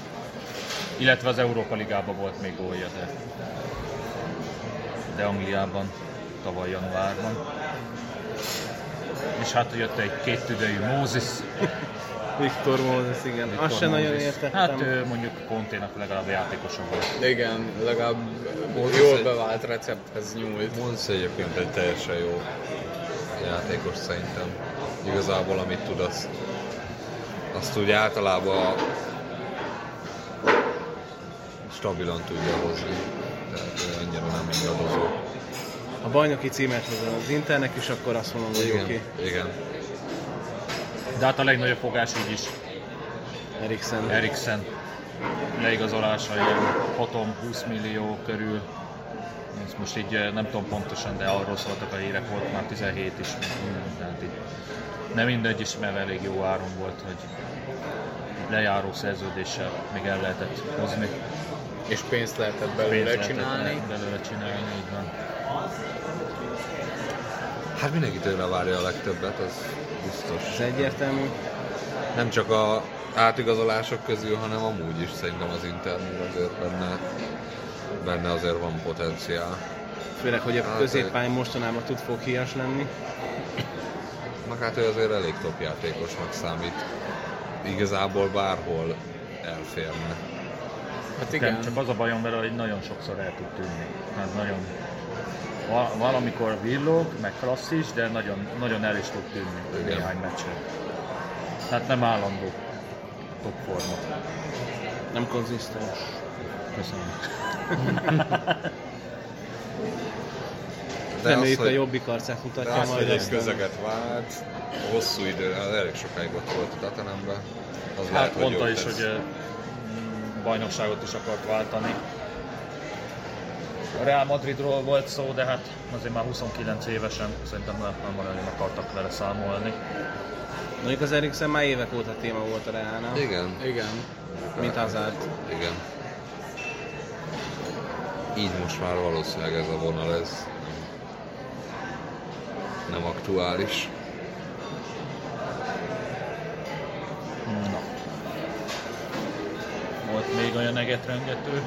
Illetve az Európa Ligában volt még gólja, de, de Angliában tavaly januárban. És hát jött egy két tüdejű Mózis, Viktor Moses, igen. Viktor Azt sem nagyon értettem. Hát ő mondjuk Conténak legalább játékosa volt. Igen, legalább Moses jól egy- bevált recepthez nyúlt. Mons egyébként egy teljesen jó játékos szerintem. Igazából amit tud, azt, azt úgy általában stabilan tudja hozni. Annyira nem ingadozó. A bajnoki címet hozom az Internek, és akkor azt mondom, hogy Igen, oké. igen. De hát a legnagyobb fogás így is Eriksen. Eriksen leigazolása ilyen potom 20 millió körül. Ezt most így eh, nem tudom pontosan, de arról szóltak a hírek, volt már 17 is. Tehát így nem mindegy is, mert elég jó áron volt, hogy lejáró szerződéssel még el lehetett hozni. És pénzt lehetett belőle Pénzt lehetett csinálni. Belőle csinálni, így van. Hát mindenki tőle várja a legtöbbet, az biztos. Ez egyértelmű. Nem csak a átigazolások közül, hanem amúgy is szerintem az Internél azért benne, benne azért van potenciál. Főleg, hogy a Hát, középpályán mostanában tud foghíjas lenni. Meg hát ő azért elég top játékosnak számít. Igazából bárhol elférne. Hát Igen. igen, Csak az a bajom vele, hogy nagyon sokszor el tud tűnni. Hát nagyon va- valamikor villog, meg klasszis, de nagyon, nagyon el is tud tűnni Igen. néhány meccsen. Tehát nem állandó top forma. Nem konzisztens. Köszönöm. De Reméljük az, a hogy, jobbik arcát de mutatja az, majd. hogy egy aztán- közeget vált, hosszú idő, az elég sokáig ott volt a Tatanemben. Az Hát lehet, hogy mondta jót is, tesz. hogy bajnokságot is akart váltani. A Real Madridról volt szó, de hát azért már 29 évesen szerintem nem, akartak vele számolni. Mondjuk az Eriksen már évek óta téma volt a Reálnál, Igen, igen. mint Hazard. igen. Így most már valószínűleg ez a vonal, ez nem aktuális. Egetrengető.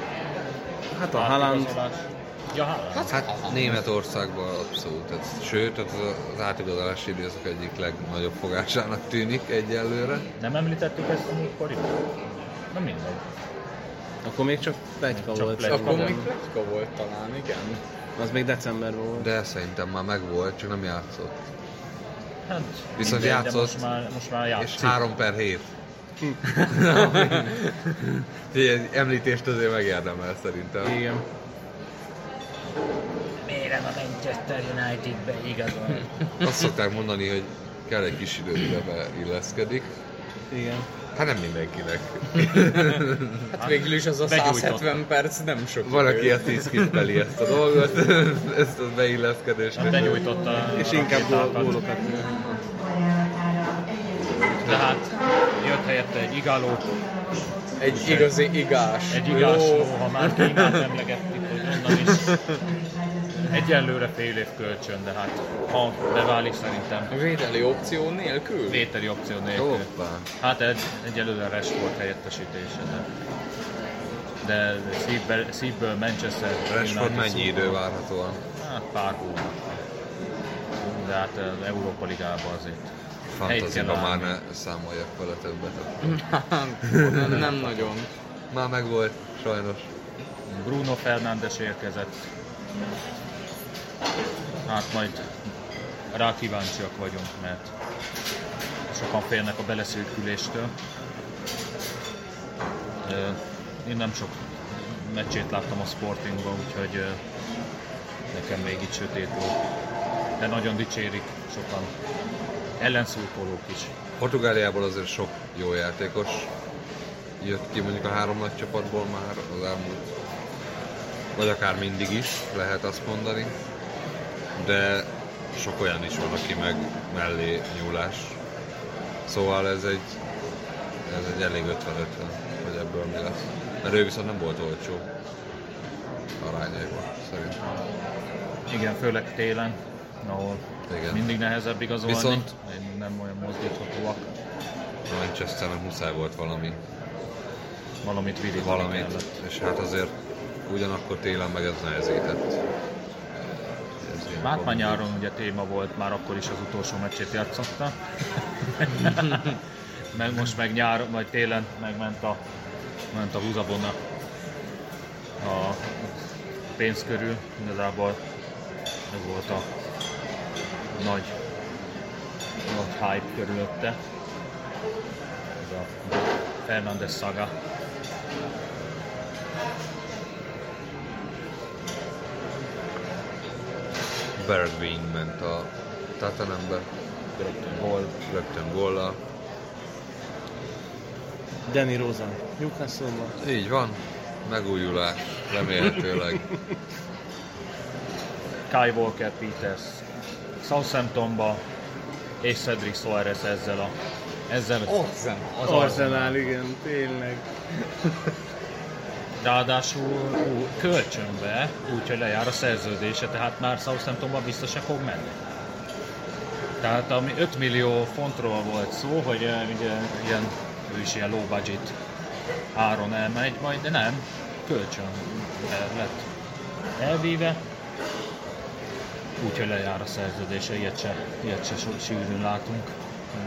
Hát a Haaland. Ja, Haaland. Hát Németországban abszolút. Ez, sőt, ez az átigazolási időszak egyik legnagyobb fogásának tűnik egyelőre. Nem említettük ezt a múltkor itt? Nem mindegy. akkor még csak plegyka volt. pletyka. Akkor még pletyka volt talán, igen. Az még decemberben volt. De szerintem már megvolt, csak nem játszott. Hát, Viszont mindegy, de játszott, Most már, most már És játszik. 3 per 7. Ilyen említést azért megérdemel szerintem. Igen. Miért nem a Manchester Unitedbe igazol? Azt szokták mondani, hogy kell egy kis idő, mire beilleszkedik. Igen. Hát nem mindenkinek. Hát végül is az a Begyújtotta. 170 perc nem sok Van, aki ezt így skippeli ezt a dolgot, ezt a beilleszkedést. Hát Begyújtotta És inkább gólokat lő. Jött helyette egy igáló, Egy igazi igás. egy igás Ló. ló, ha már Kínát emlegettük, hogy onnan is. Egyelőre fél év kölcsön, de hát ha beválik szerintem Védeli opció nélkül? vételi opció nélkül. Hoppá. Hát egy, egyelőre Rashford helyettesítése, de, de szívből, szívből Manchester Rashford mennyi idő várhatóan? Hát pár hónap. De hát az Európa Ligában azért Fantaziban már ne számoljak vele többet. nem, nem nagyon. Már megvolt, sajnos. Bruno Fernandes érkezett. Hát majd rá kíváncsiak vagyunk, mert sokan félnek a beleszűküléstől. Én nem sok meccsét láttam a Sportingban, úgyhogy nekem még itt sötét volt. De nagyon dicsérik sokan. Ellenszurkolók is. Portugáliából azért sok jó játékos jött ki mondjuk a három nagy csapatból már az elmúlt, vagy akár mindig is, lehet azt mondani. De sok olyan is van, aki meg mellé nyúlás. Szóval ez egy, ez egy elég 50-50, hogy ebből mi lesz. Mert ő viszont nem volt olcsó arányaiban, szerintem. Igen, főleg télen, ahol Igen. mindig nehezebb igazolni, Viszont- nem olyan mozdíthatóak. Manchesternek muszáj volt valami, Valamit vidítani valamit, kellett. és hát azért ugyanakkor télen meg ez nehezített. Komoly. nyáron ugye téma volt, már akkor is az utolsó meccsét játszotta. meg most meg nyár, vagy télen megment a, ment a húzabona a pénz körül, igazából ez volt a nagy, nagy hype körülötte. Ez a Fernandez szaga. Bergwijn ment a Tatanembe, Rögtön gól. rögtön góllal. Danny Rosa, Newcastle-ban. Így van, megújulás, remélhetőleg. Kai Walker Peters Southamptonba és Cedric Soares ezzel a ezzel Orzen. az Arsenal, igen, tényleg. Ráadásul ú, kölcsönbe, úgyhogy lejár a szerződése, tehát már Southamptonba biztos se fog menni. Tehát ami 5 millió fontról volt szó, hogy eh, ugye, ilyen, ő is ilyen low budget áron elmegy, majd de nem, kölcsön lett elvíve, úgyhogy lejár a szerződése, ilyet se, ilyet se sűrűn látunk.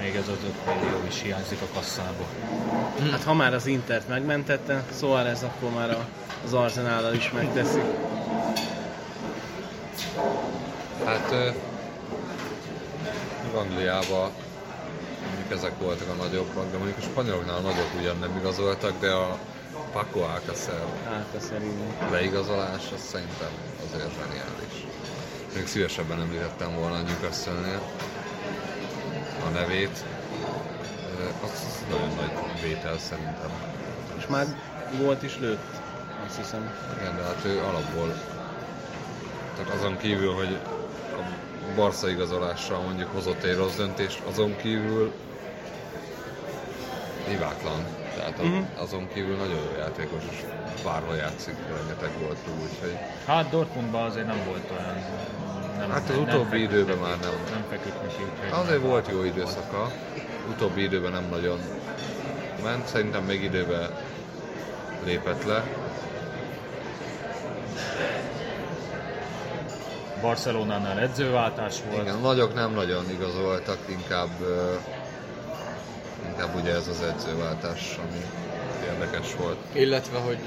Még ez az 5 millió is hiányzik a kasszából. Hát ha már az Intert megmentette, szóval ez akkor már a, az Arsenal is megteszi. Hát ö, Angliában mondjuk ezek voltak a nagyobbak, de mondjuk a spanyoloknál a nagyok ugyan nem igazoltak, de a Paco Alcacer Hát a szerintem. leigazolás, az szerintem azért zseniális. Még szívesebben említettem volna a Newcastle-nél a nevét. Ö, Az nagyon nagy vétel szerintem. És már gólt is lőtt, azt hiszem. Igen, de hát ő alapból, tehát azon kívül, hogy a Barca igazolással mondjuk hozott egy rossz döntést, azon kívül hibátlan. Tehát Mhm. uh-huh. azon kívül nagyon jó játékos, és bárhol játszik, rengeteg volt rú, úgyhogy Hát Dortmundban azért nem volt olyan... Nem, Hát az nem utóbbi feküdt időben már nem. Nem feküdt neki, úgyhogy... azért volt jó időszaka. Utóbbi időben nem nagyon ment, szerintem még időben lépett le. Barcelonánál edzőváltás volt. Igen, nagyok nem nagyon igazoltak, inkább, inkább ugye ez az edzőváltás, ami érdekes volt. Illetve, hogy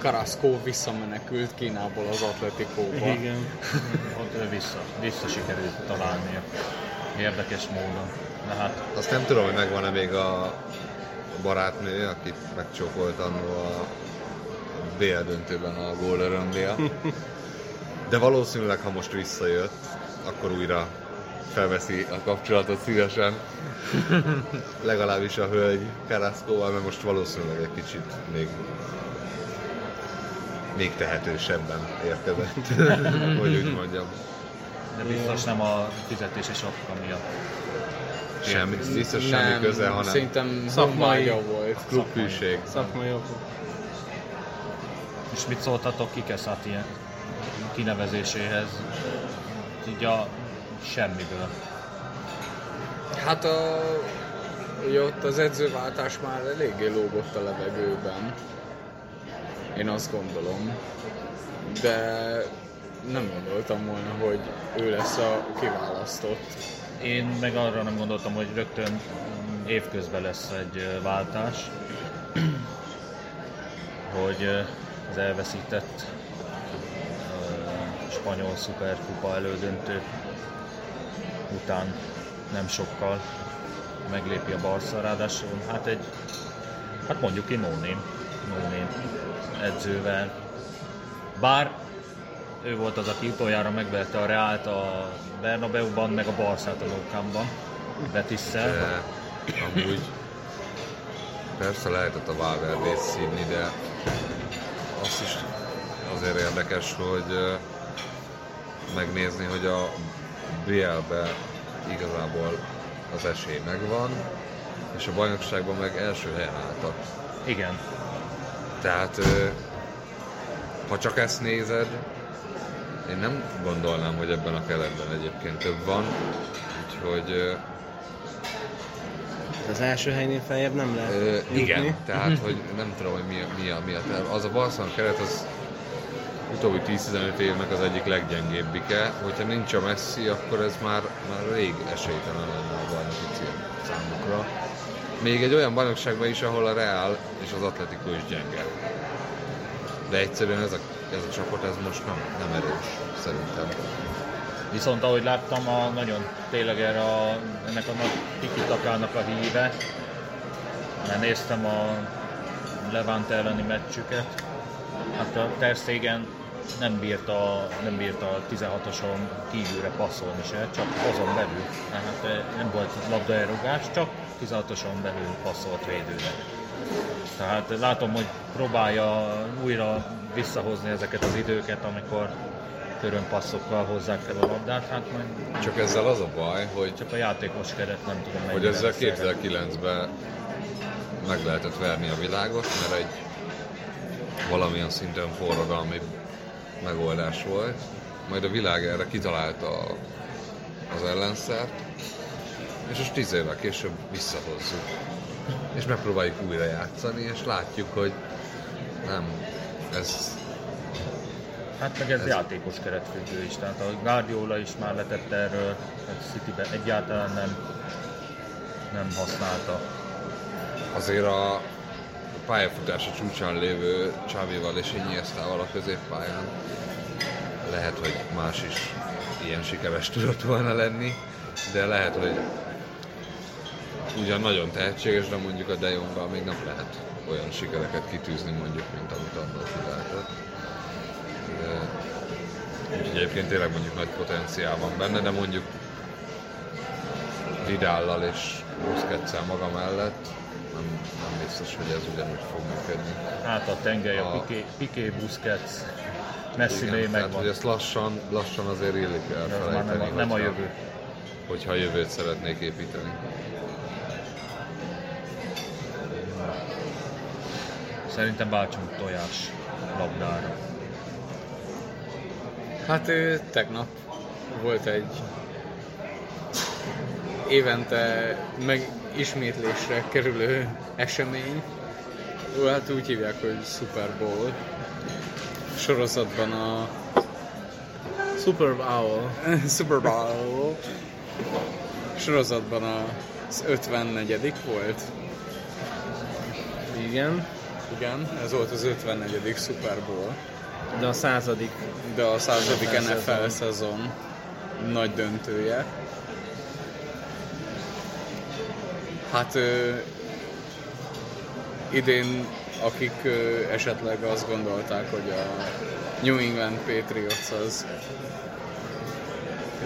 Carrasco visszamenekült Kínából az Atletikóba. Igen. Ott ő vissza, vissza sikerült találnia. Érdekes módon. De hát Azt nem tudom, hogy megvan-e még a barátnő, akit megcsókolt annó a BL döntőben a gól örömlél. De valószínűleg, ha most visszajött, akkor újra felveszi a kapcsolatot szívesen. Legalábbis a hölgy Carrascoval, mert most valószínűleg egy kicsit még még tehetősebben érkezett, hogy úgy mondjam. de biztos nem a fizetési sapka miatt. Semmi, biztos semmi köze, hanem Szerintem Szakmai- volt. klubhűség. Szakmai okok. És mit szóltatok Kikeszát ilyen kinevezéséhez? Így a semmiből. Hát a, ugye ott az edzőváltás már eléggé lógott a levegőben. Én azt gondolom. De nem gondoltam volna, hogy ő lesz a kiválasztott. Én meg arra nem gondoltam, hogy rögtön évközben lesz egy váltás, hogy az elveszített spanyol szuperkupa elődöntő után nem sokkal meglépi a Barca, ráadásul hát egy, hát mondjuk ki no name, no edzővel. Bár ő volt az, aki utoljára megverte a Reált a Bernabeu-ban, meg a Barszát a Camp-ban, Betisszel. Amúgy persze lehetett a Valverdét szívni, de azt is azért érdekes, hogy megnézni, hogy a BL-be igazából az esély megvan, és a bajnokságban meg első helyen álltak. Igen, Tehát ha csak ezt nézed, én nem gondolnám, hogy ebben a keretben egyébként több van, úgyhogy ö, Az első helynél feljebb nem lehet Ö, igen, tehát hogy nem tudom, hogy mi a, mi a, mi a terv. Az a Barcelona keret az utóbbi 10-15 évnek az egyik leggyengébbike. Hogyha nincs a Messi, akkor ez már, már rég esélytelen lenne a bajnoki cél számukra. még egy olyan bajnokságban is, ahol a Real és az Atletico is gyenge. De egyszerűen ez a, ez a csapat ez most nem, nem erős, szerintem. Viszont ahogy láttam, a, nagyon tényleg erre a, ennek a nagy tikitakának a híve, mert néztem a Levante elleni meccsüket, hát a Ter Stegen nem bírta, nem bírta 16-oson kívülre passzolni se, csak azon belül. Tehát eh, nem volt labdaelrugás, csak 16-oson belül passzolt védőnek. Tehát látom, hogy próbálja újra visszahozni ezeket az időket, amikor körönpasszokkal hozzák fel a labdát, hát majd Csak ezzel az a baj, hogy, csak a játékos keret nem tudom hogy ezzel szerel. 2009-ben meg lehetett verni a világot, mert egy valamilyen szinten forradalmi megoldás volt. Majd a világ erre kitalálta a- az ellenszert, és most 10 évvel később visszahozzuk. És megpróbáljuk újra játszani, és látjuk, hogy nem, ez Hát meg ez, játékos keretfüggő is, tehát a Guardiola is már letett erről, a Cityben egyáltalán nem, nem használta. azért a pályafutása csúcsán lévő Csávival és Iniestával a középpályán lehet, hogy más is ilyen sikeres tudott volna lenni, de lehet, hogy ugyan nagyon tehetséges, de mondjuk a De Jonggal még nem lehet olyan sikereket kitűzni mondjuk, mint amit annak ki lehetett. De, úgyhogy egyébként tényleg mondjuk nagy potenciál van benne, de mondjuk Vidállal és Busquetszel maga mellett nem, nem biztos, hogy ez ugyanúgy fog működni. Hát a tengely, a A- Piqué, Piqué Busquets, Messi Igen, tehát, megvan. hogy ezt lassan, lassan azért illik De ez már elfelejteni, nem, a, nem a jövő. hogyha a jövőt szeretnék építeni. Szerintem váltsunk tojás labdára. Hát ő, tegnap volt egy évente meg ismétlésre kerülő esemény. Hát úgy hívják, hogy Super Bowl. Sorozatban a Super Bowl. Super Bowl sorozatban az 54 volt. Igen. Igen, ez volt az 54. Super Bowl. De a századik De a századik NFL szezon nagy döntője. Hát ö, idén, akik ö, esetleg azt gondolták, hogy a New England Patriots az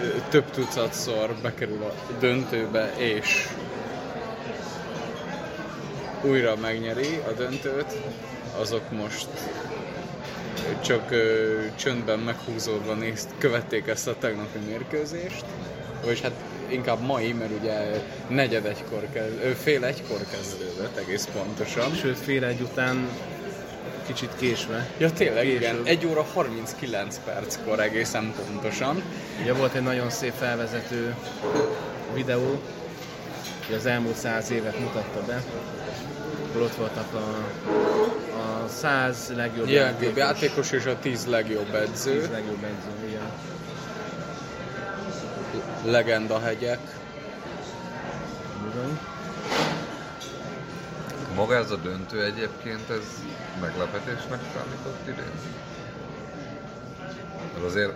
ö, több tucatszor bekerül a döntőbe, és újra megnyeri a döntőt, azok most csak ö, csöndben meghúzódva nézt, követték ezt a tegnapi mérkőzést, vagy hát inkább mai, mert ugye negyed egykor kezd, ö, fél egykor kezdődött egész pontosan. sőt fél egy után kicsit késve. Ja tényleg, Később. igen, 1 óra 39 perckor egészen pontosan. Ugye volt egy nagyon szép felvezető videó, hogy az elmúlt száz évet mutatta be. Ott voltak a, a száz legjobb Legjobb játékos és a 10 legjobb edző, 10 legjobb edző, igen. legenda hegyek. Bizony. Maga ez a döntő egyébként, ez meglepetésnek számított idén? Mert azért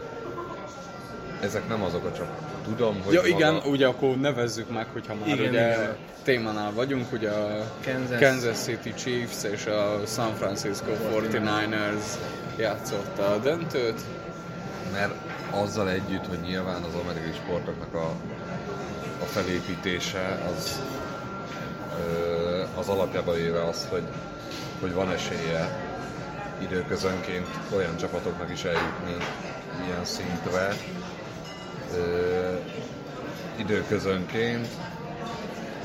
ezek nem azok a csak. Tudom, hogy Ja maga- igen, ugye akkor nevezzük meg, hogyha már Igen, ugye igen. témánál vagyunk, ugye a Kansas. Kansas City Chiefs és a San Francisco 49ers játszotta a döntőt. Mert azzal együtt, hogy nyilván az amerikai sportoknak a, a felépítése az, az alapjába véve az, hogy, hogy van esélye időközönként olyan csapatoknak is eljutni ilyen szintre, időközönként,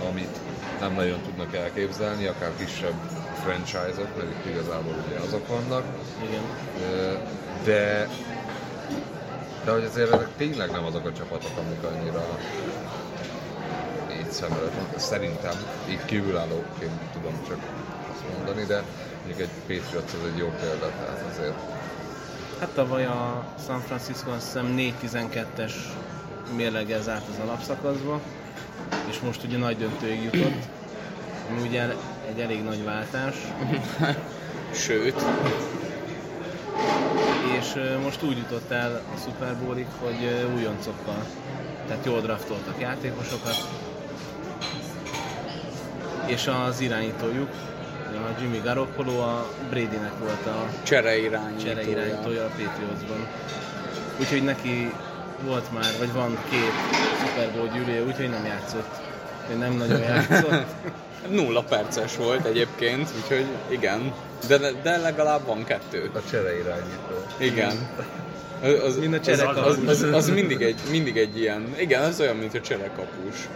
amit nem nagyon tudnak elképzelni, akár kisebb franchise-ok, mert itt igazából ugye azok vannak, Igen. De de hogy azért ezek tényleg nem azok a csapatok, amik annyira így szem előtt van. Szerintem így kívülállóként tudom csak azt mondani, de mondjuk egy Patriots az egy jó példa, tehát azért Hát tavaly a San Francisco azt hiszem 4-12-es mérleggel zárt az alapszakaszba, és most ugye nagy döntőig jutott. ami ugye egy elég nagy váltás, Sőt, és most úgy jutott el a Super Bowlig, hogy újoncokkal, tehát jól draftoltak játékosokat, és az irányítójuk, a Jimmy Garoppolo a Bradynek volt a csere irányítója. csere irányítója a Patriotsban. Úgyhogy neki volt már, vagy van két Super Bowl gyűrűje, úgyhogy nem játszott. Vagy nem nagyon játszott. Nulla perces volt egyébként, úgyhogy igen. De, de legalább van kettő. A csere irányító. Igen. Az, az, Mind a az, az, az, az, mindig, egy, mindig egy ilyen, igen, az olyan, mint a cserekapus.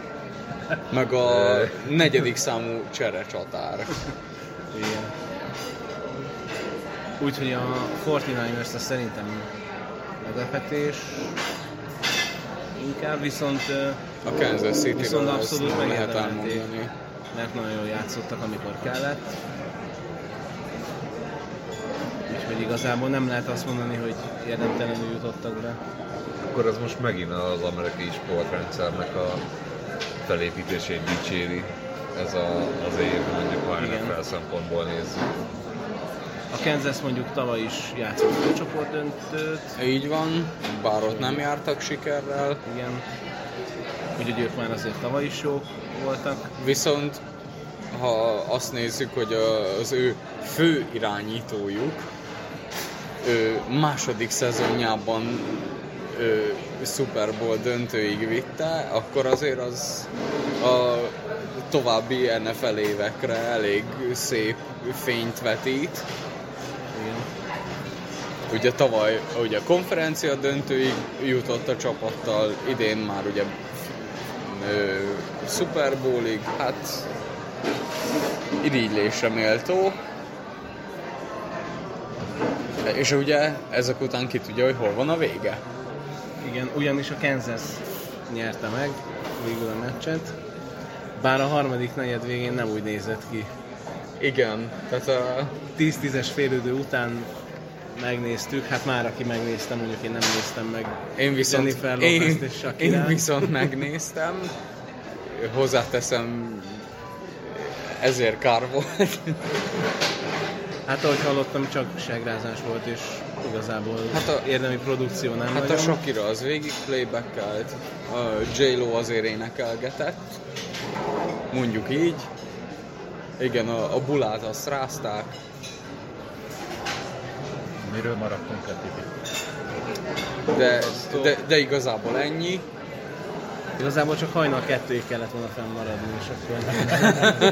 Meg a negyedik számú cserecsatár. Igen. Úgyhogy a 49ers az szerintem meglepetés. Inkább viszont, A Kansas City viszont abszolút lehet megérdemelték, elmondani. mert nagyon jól játszottak, amikor kellett. Úgyhogy igazából nem lehet azt mondani, hogy érdemtelenül jutottak be. Akkor az most megint az amerikai sportrendszernek a felépítését dicséri. Ez a, az év, mondjuk ha Igen. NFL szempontból nézzük. A Kansas mondjuk tavaly is játszott a csoportdöntőt, Így van, bár ott nem jártak sikerrel, igen. Úgyhogy ők már azért tavaly is jók voltak. viszont ha azt nézzük, hogy az ő fő irányítójuk ő második szezonjában ő Super Bowl döntőig vitte, akkor azért az a további NFL évekre elég szép fényt vetít. Ugye tavaly ugye a konferencia döntőig jutott a csapattal, idén már ugye ö, Super Bowlig, hát irigylésre méltó. És ugye ezek után ki tudja, hogy hol van a vége. Igen, ugyanis a Kansas nyerte meg végül a meccset, bár a harmadik negyed végén nem úgy nézett ki. Igen, tehát a, 10-10-es félidő után megnéztük, hát már aki megnéztem, mondjuk én nem néztem meg én viszont, Jennifer én, és Shakira. én viszont megnéztem, hozzáteszem, ezért kár volt. Hát ahogy hallottam, csak segrázás volt, és igazából Hát a- a, érdemi produkció nem Hát a nagyon. Shakira az végig playbackelt, a J-Lo azért énekelgetett, mondjuk így. Igen, a, a bulát azt rázták. Miről maradtunk Tibi? De, de, de igazából ennyi. Igazából csak hajnal kettőig kellett volna fennmaradni, és akkor...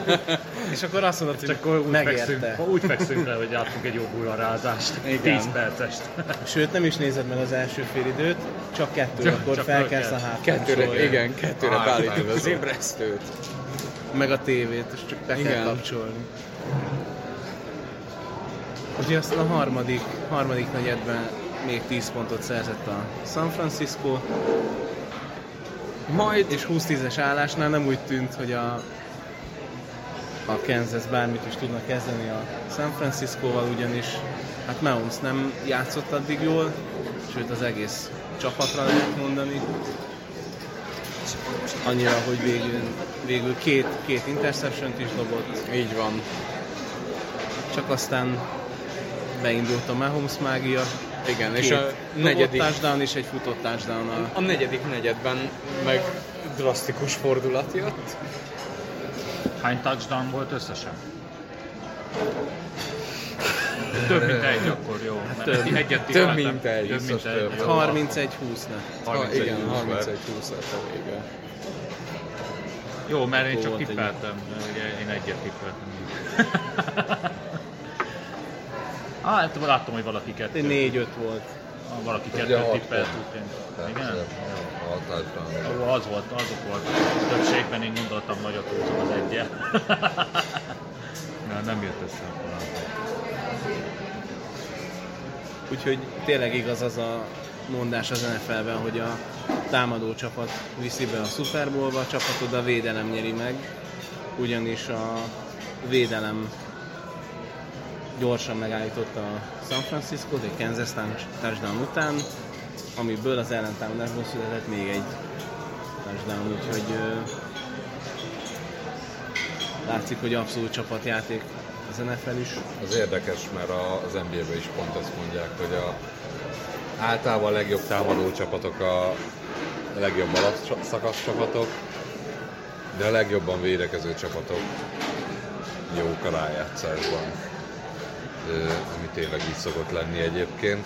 és akkor azt mondod, hogy Csak úgy megérte. fekszünk, úgy fekszünk le, hogy játszunk egy jó bullarázást. 10 percest. Sőt, nem is nézed meg az első fél időt, csak kettő, Csak- akkor csak felkelsz a háttán. Kettőre, igen, kettőre Á, beállítod az ébresztőt. Meg a tévét, és csak be Igen. kell kapcsolni. Ugye aztán a harmadik, harmadik negyedben még 10 pontot szerzett a San Francisco, Majd és 20-10-es állásnál nem úgy tűnt, hogy a, a Kansas bármit is tudna kezdeni a San Francisco-val, ugyanis hát Mahomes nem játszott addig jól, sőt az egész csapatra lehet mondani. Annyira, hogy végül, végül két, két interception is dobott, így van. csak aztán beindult a Mahomes mágia. Igen, és Két a dobott negyedik, touchdown és egy futott touchdown a a negyedik negyedben meg drasztikus fordulat jött. Hány touchdown volt összesen? Több mint egy, akkor jó. Hát több. Egyet Több mint egy, Több mint egy. több. jó. 31-20 lett. Ha, 31 igen, húsz 31 20 lett a vége. Jó, mert én csak tippeltem. Ugye én egyet tippeltem. Á, hát láttam, hogy valaki kettő. 4-5 volt. Ah, Valaki hat tippelt. Igen? A. Ó, az volt, azok volt. A többségben én gondoltam nagyot húzom az egyet. Na, nem jött össze. Úgyhogy tényleg igaz az a mondás az NFL-ben, hogy a támadó csapat viszi be a Super Bowl-ba, a csapatod a védelem nyeri meg, ugyanis a védelem gyorsan megállította a San Francisco, egy Kansas touchdown után, amiből az ellentámadásból született még egy touchdown, úgyhogy ö, látszik, hogy abszolút csapatjáték az NFL is. Az érdekes, mert az NBA-ben is pont ezt mondják, hogy a általában a legjobb támadó csapatok a legjobb alapszakasz csapatok, de a legjobban védekező csapatok jók a rájátszásban. Ami tényleg így szokott lenni egyébként.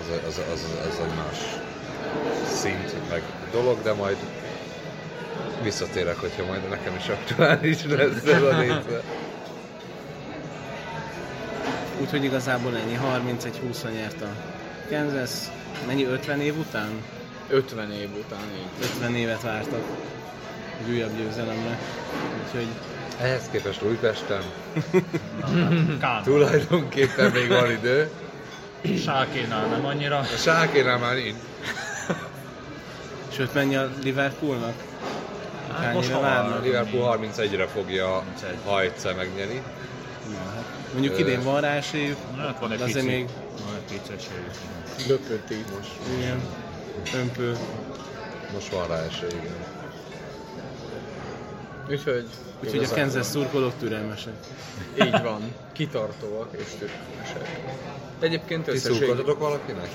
Az, az, az, az egy más szint, meg dolog, de majd visszatérek, hogyha majd nekem is aktuális lesz ez a része. Úgyhogy igazából ennyi, 31-20 nyert a Kansas. Mennyi 50 év után? 50 év után így. 50 évet vártak egy újabb győzelemre. Úgyhogy Ehhez képest Újpesten tulajdonképpen még van idő. Sákénál nem annyira. A Sákénál már nincs. Sőt, mennyi a Liverpoolnak? Hát most A? Liverpool 31-re fogja, 31. ha egyszer megnyeri. Mondjuk idén van rá esélyük, Hát van egy de azért pici, még van egy pici esélyük. Lököti most. igen, ömpő. Most van rá esély, igen. Úgyhogy... Úgyhogy a Kansas szurkolók türelmesek. Így van. Kitartóak és türelmesek. Egyébként Ti összességében szurkoltatok valakinek?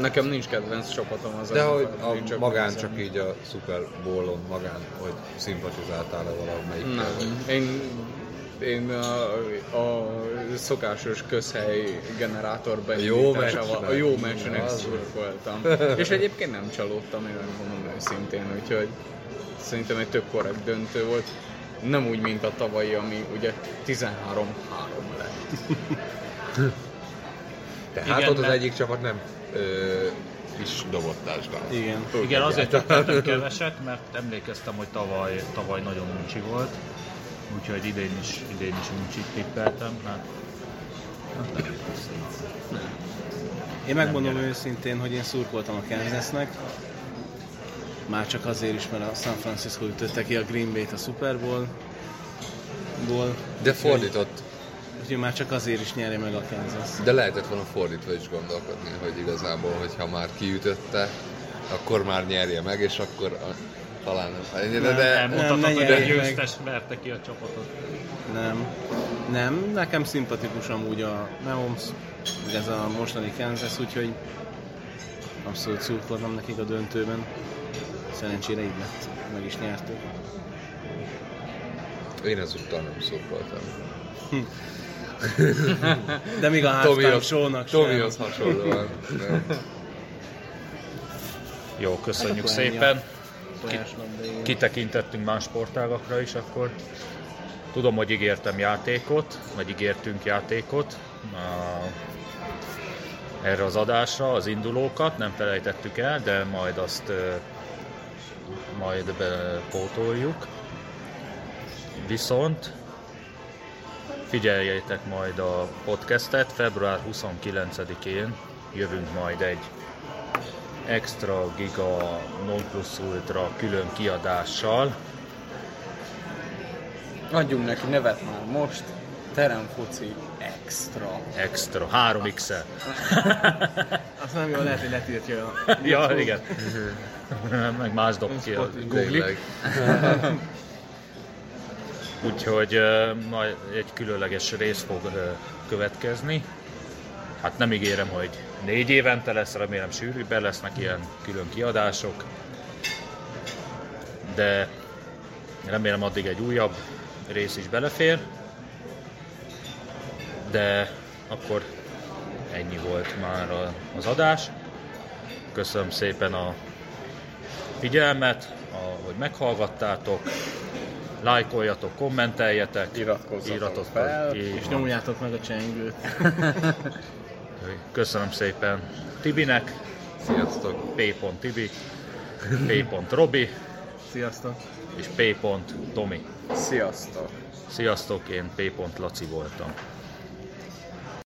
nekem nincs kedvenc csapatom az De hogy NFL-ben, a magán nézem. csak így a Super Bowl-on magán, hogy szimpatizáltál-e valamelyik? Nem, én, én a, a szokásos közhely generátor jó beindításával, a jó meccsnek szurkoltam. És egyébként nem csalódtam, én megmondom őszintén, úgyhogy szerintem egy tök korrekt döntő volt. Nem úgy, mint a tavalyi, ami ugye 13-3 lett. Tehát Igen, ott az egyik csapat nem ö, is dobott touchdown. Igen. Igen, azért tettem keveset, mert emlékeztem, hogy tavaly, tavaly nagyon uncsi volt. Úgyhogy idén is, idén is uncsit tippeltem. Hát, hát nem össze. Én megmondom őszintén, hogy én szurkoltam a Kansasnek. Már csak azért is, mert a San Francisco ütötte ki a Green Bay-t a Super Bowl. Ból. De fordított, Úgyhogy már csak azért is nyeri meg a Kansas. de lehetett volna fordítva is gondolkodni, hogy igazából, hogyha már kiütötte, akkor már nyerje meg, és akkor a, talán de, de, de, Elmondhatod, nem hogy a győztes verte ki a csapatot. Nem. Nem, nekem szimpatikus amúgy a Mahomes, meg ez a mostani Kansas, úgyhogy abszolút szurkoltam nekik a döntőben. Szerencsére így lett, meg is nyertük. én ezúttal nem szurkoltam. De még a halftime show-nak sem. Tomihoz hasonlóan. Jó, köszönjük ennyi szépen. igen. Kitekintettünk más sportágakra is, akkor tudom, hogy ígértem játékot, vagy ígértünk játékot a, erre az adásra, az indulókat, nem felejtettük el, de majd azt majd bepótoljuk. Viszont figyeljétek majd a podcastet, február 29-én jövünk majd egy extra giga non plus ultra külön kiadással. Adjunk neki nevet már most. Teremfoci Extra. Extra, 3 x Azt nem jó, lehet, hogy letiltja a... Ja, igen. Meg más dob ki a Google. Úgyhogy ö, majd egy különleges rész fog ö, következni. Hát nem ígérem, hogy négy évente lesz, remélem sűrűbben lesznek ilyen külön kiadások. De remélem addig egy újabb rész is belefér. De akkor ennyi volt már az adás. Köszönöm szépen a figyelmet, hogy meghallgattátok. Lájkoljatok, kommenteljetek, Iratkozzatok írjatok fel, Így És nyomjátok meg a csengőt. Köszönöm szépen Tibinek, Sziasztok! p.tibi, p.robi Sziasztok! és p.tomi. Sziasztok! Sziasztok, én p.laci voltam.